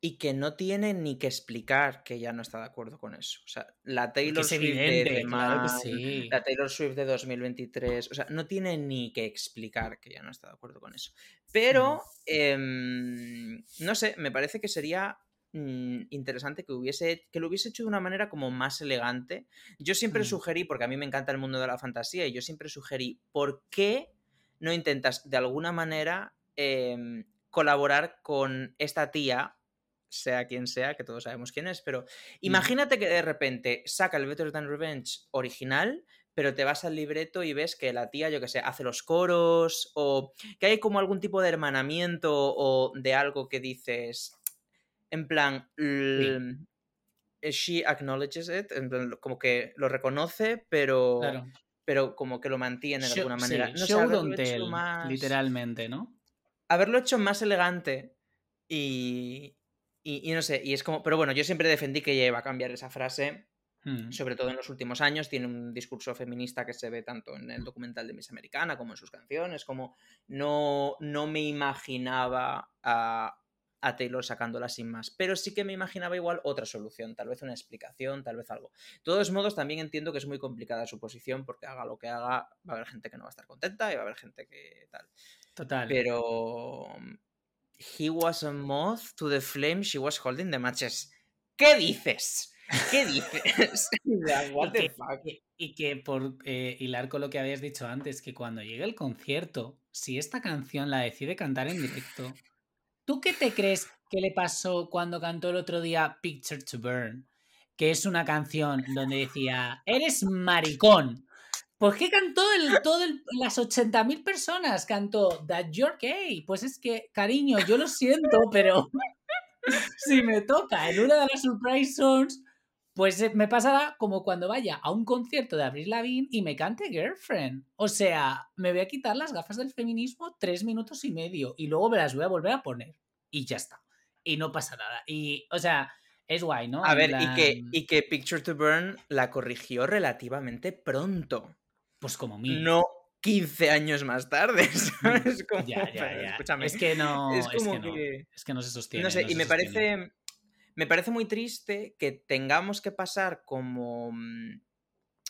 Y que no tiene ni que explicar que ya no está de acuerdo con eso. O sea, la Taylor es Swift de evidente, claro que Man, sí. la Taylor Swift de 2023, o sea, no tiene ni que explicar que ya no está de acuerdo con eso. Pero, em, no sé, me parece que sería mm, interesante que, hubiese, que lo hubiese hecho de una manera como más elegante. Yo siempre Mm. sugerí, porque a mí me encanta el mundo de la fantasía, y yo siempre sugerí, ¿por qué no intentas de alguna manera em, colaborar con esta tía, sea quien sea, que todos sabemos quién es, pero imagínate que de repente saca el Better Than Revenge original, pero te vas al libreto y ves que la tía, yo que sé, hace los coros, o que hay como algún tipo de hermanamiento o de algo que dices, en plan, l- she acknowledges it, en plan, como que lo reconoce, pero, Claro. pero como que lo mantiene de Show- alguna manera. sí, No show don't hecho tell, más- literalmente, ¿no? haberlo hecho más elegante y, y, no sé, y es como, pero bueno, yo siempre defendí que ella iba a cambiar esa frase, Mm. sobre todo en los últimos años, tiene un discurso feminista que se ve tanto en el documental de Miss Americana como en sus canciones, como no, no me imaginaba a, a Taylor sacándola sin más, pero sí que me imaginaba igual otra solución, tal vez una explicación, tal vez algo. De todos modos, también entiendo que es muy complicada su posición porque haga lo que haga, va a haber gente que no va a estar contenta y va a haber gente que tal. Total. Pero he was a moth to the flame she was holding the matches. ¿Qué dices? ¿Qué dices? What y, the que, fuck? y- y que por eh, hilar con lo que habías dicho antes, que cuando llegue el concierto, si esta canción la decide cantar en directo, ¿tú qué te crees que le pasó cuando cantó el otro día Picture to Burn? Que es una canción donde decía, eres maricón. ¿Por qué cantó el, todo el- las 80.000 personas? Cantó That You're Gay. Pues es que, cariño, yo lo siento, pero si me toca en una de las Surprise Songs, pues eh, me pasará como cuando vaya a un concierto de Avril Lavigne y me cante Girlfriend. O sea, me voy a quitar las gafas del feminismo tres minutos y medio y luego me las voy a volver a poner. Y ya está. Y no pasa nada. Y, o sea, es guay, ¿no? A ver, y que, y que Picture to Burn la corrigió relativamente pronto. Pues como mí. No 15 años más tarde, ¿sabes? Como, Ya, ya, ya. Escúchame. Es que no. es que no. que- Es que no se sostiene. No sé, no y me sostiene. parece. Me parece muy triste que tengamos que pasar como. mm,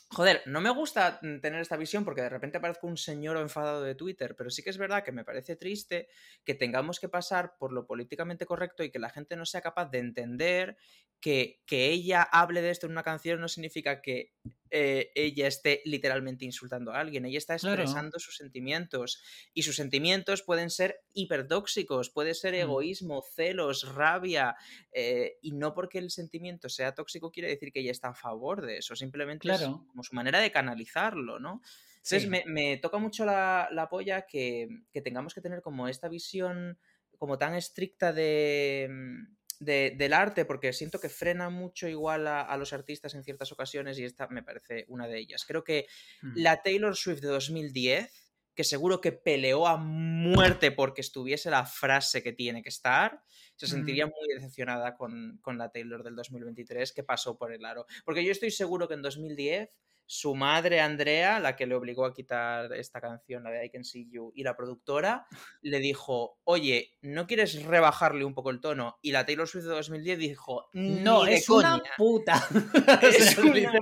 Joder, no me gusta tener esta visión porque de repente parezco un señor enfadado de Twitter, pero sí que es verdad que me parece triste que tengamos que pasar por lo políticamente correcto y que la gente no sea capaz de entender que, que ella hable de esto en una canción no significa que eh, ella esté literalmente insultando a alguien, ella está Claro. expresando sus sentimientos y sus sentimientos pueden ser hipertóxicos, puede ser Mm. egoísmo, celos, rabia, eh, y no porque el sentimiento sea tóxico quiere decir que ella está a favor de eso, simplemente es como su manera de canalizarlo, ¿no? Entonces Sí. me, me toca mucho la, la polla que, que tengamos que tener como esta visión como tan estricta de, mm, de- del arte, porque siento que frena mucho igual a, a los artistas en ciertas ocasiones y esta me parece una de ellas. Creo que Mm. la Taylor Swift de 2010, que seguro que peleó a muerte porque estuviese la frase que tiene que estar, se sentiría muy decepcionada con, con la Taylor del 2023 que pasó por el aro. Porque yo estoy seguro que en 2010 su madre Andrea, la que le obligó a quitar esta canción, la de I Can See You, y la productora, le dijo, oye, ¿no quieres rebajarle un poco el tono? Y la Taylor Swift de 2010 dijo, No, "Ni de es una coña". puta. Es una.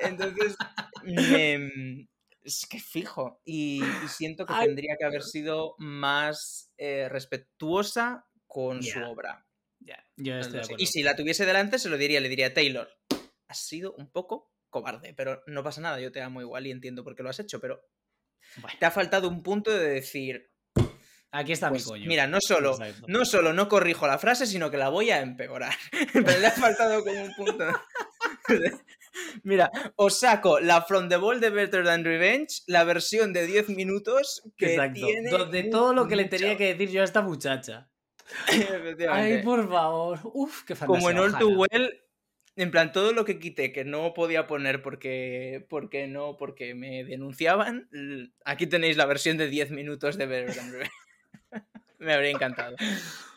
Entonces, me- es que fijo. Y, y siento que Ay. tendría que haber sido más eh, respetuosa con su obra. Yo de. Y si la tuviese delante, se lo diría, le diría, Taylor, has sido un poco cobarde, pero no pasa nada, yo te amo igual y entiendo por qué lo has hecho, pero Bueno, te ha faltado un punto de decir, aquí está pues, mi coño. mira, no solo, Exacto. no solo no corrijo la frase, sino que la voy a empeorar. pero le ha faltado como un punto. de- Mira, os saco la From the Ball de Better Than Revenge, la versión de 10 minutos que Exacto. tiene Donde mu- todo lo que le tenía que decir yo a esta muchacha. Ay, por favor. Uf, qué fantasía. como en All Too. Well, en plan, todo lo que quité que no podía poner porque, porque no, porque me denunciaban, aquí tenéis la versión de 10 minutos de Better Than Revenge. me habría encantado.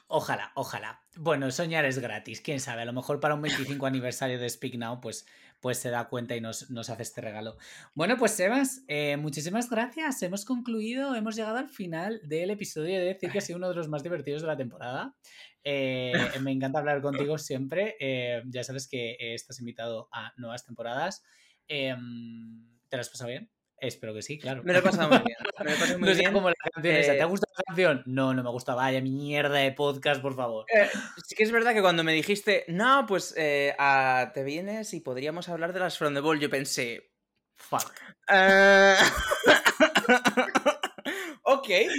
Ojalá, ojalá. Bueno, soñar es gratis. Quién sabe, a lo mejor para un 25 aniversario de Speak Now, pues, pues se da cuenta y nos, nos hace este regalo. Bueno, pues Sebas, eh, muchísimas gracias. Hemos concluido, hemos llegado al final del episodio. De decir que ha sido uno de los más divertidos de la temporada. Eh, me encanta hablar contigo siempre. Eh, ya sabes que eh, estás invitado a nuevas temporadas. Eh, ¿Te lo has pasado bien? Espero que sí, claro. Me lo he pasado muy bien. Me lo he pasado muy no sé bien. cómo la canción esa. ¿Te Eh, ha gustado la canción? No, no me gusta. Vaya mierda de podcast, por favor. Eh, sí que es verdad que cuando me dijiste, no, pues eh, te vienes y podríamos hablar de las From the Ball, yo pensé, Fuck. "Ah, ok, em,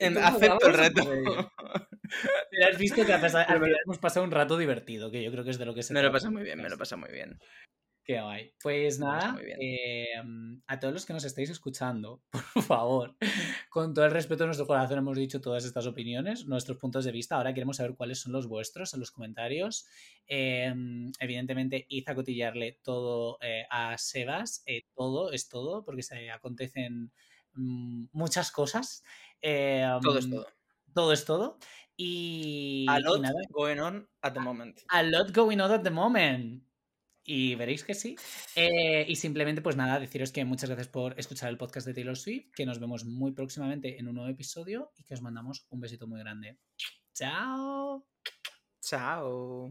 acepto el reto. has visto que a pesar- al final hemos pasado un rato divertido, que yo creo que es de lo que se Me lo pasa muy bien, me lo pasa muy bien. Qué guay. Pues nada, eh, a todos los que nos estáis escuchando, por favor, con todo el respeto de nuestro corazón hemos dicho todas estas opiniones, nuestros puntos de vista. Ahora queremos saber cuáles son los vuestros en los comentarios. Eh, evidentemente, id a cotillarle todo eh, a Sebas. eh, todo es todo, porque se acontecen mm, muchas cosas. Eh, Todo es mm, todo. todo es todo. Y, A y lot nada, going on at the moment. a lot going on at the moment. Y veréis que sí. Eh, y simplemente, pues nada, deciros que muchas gracias por escuchar el podcast de Taylor Swift, que nos vemos muy próximamente en un nuevo episodio y que os mandamos un besito muy grande. Chao. Chao.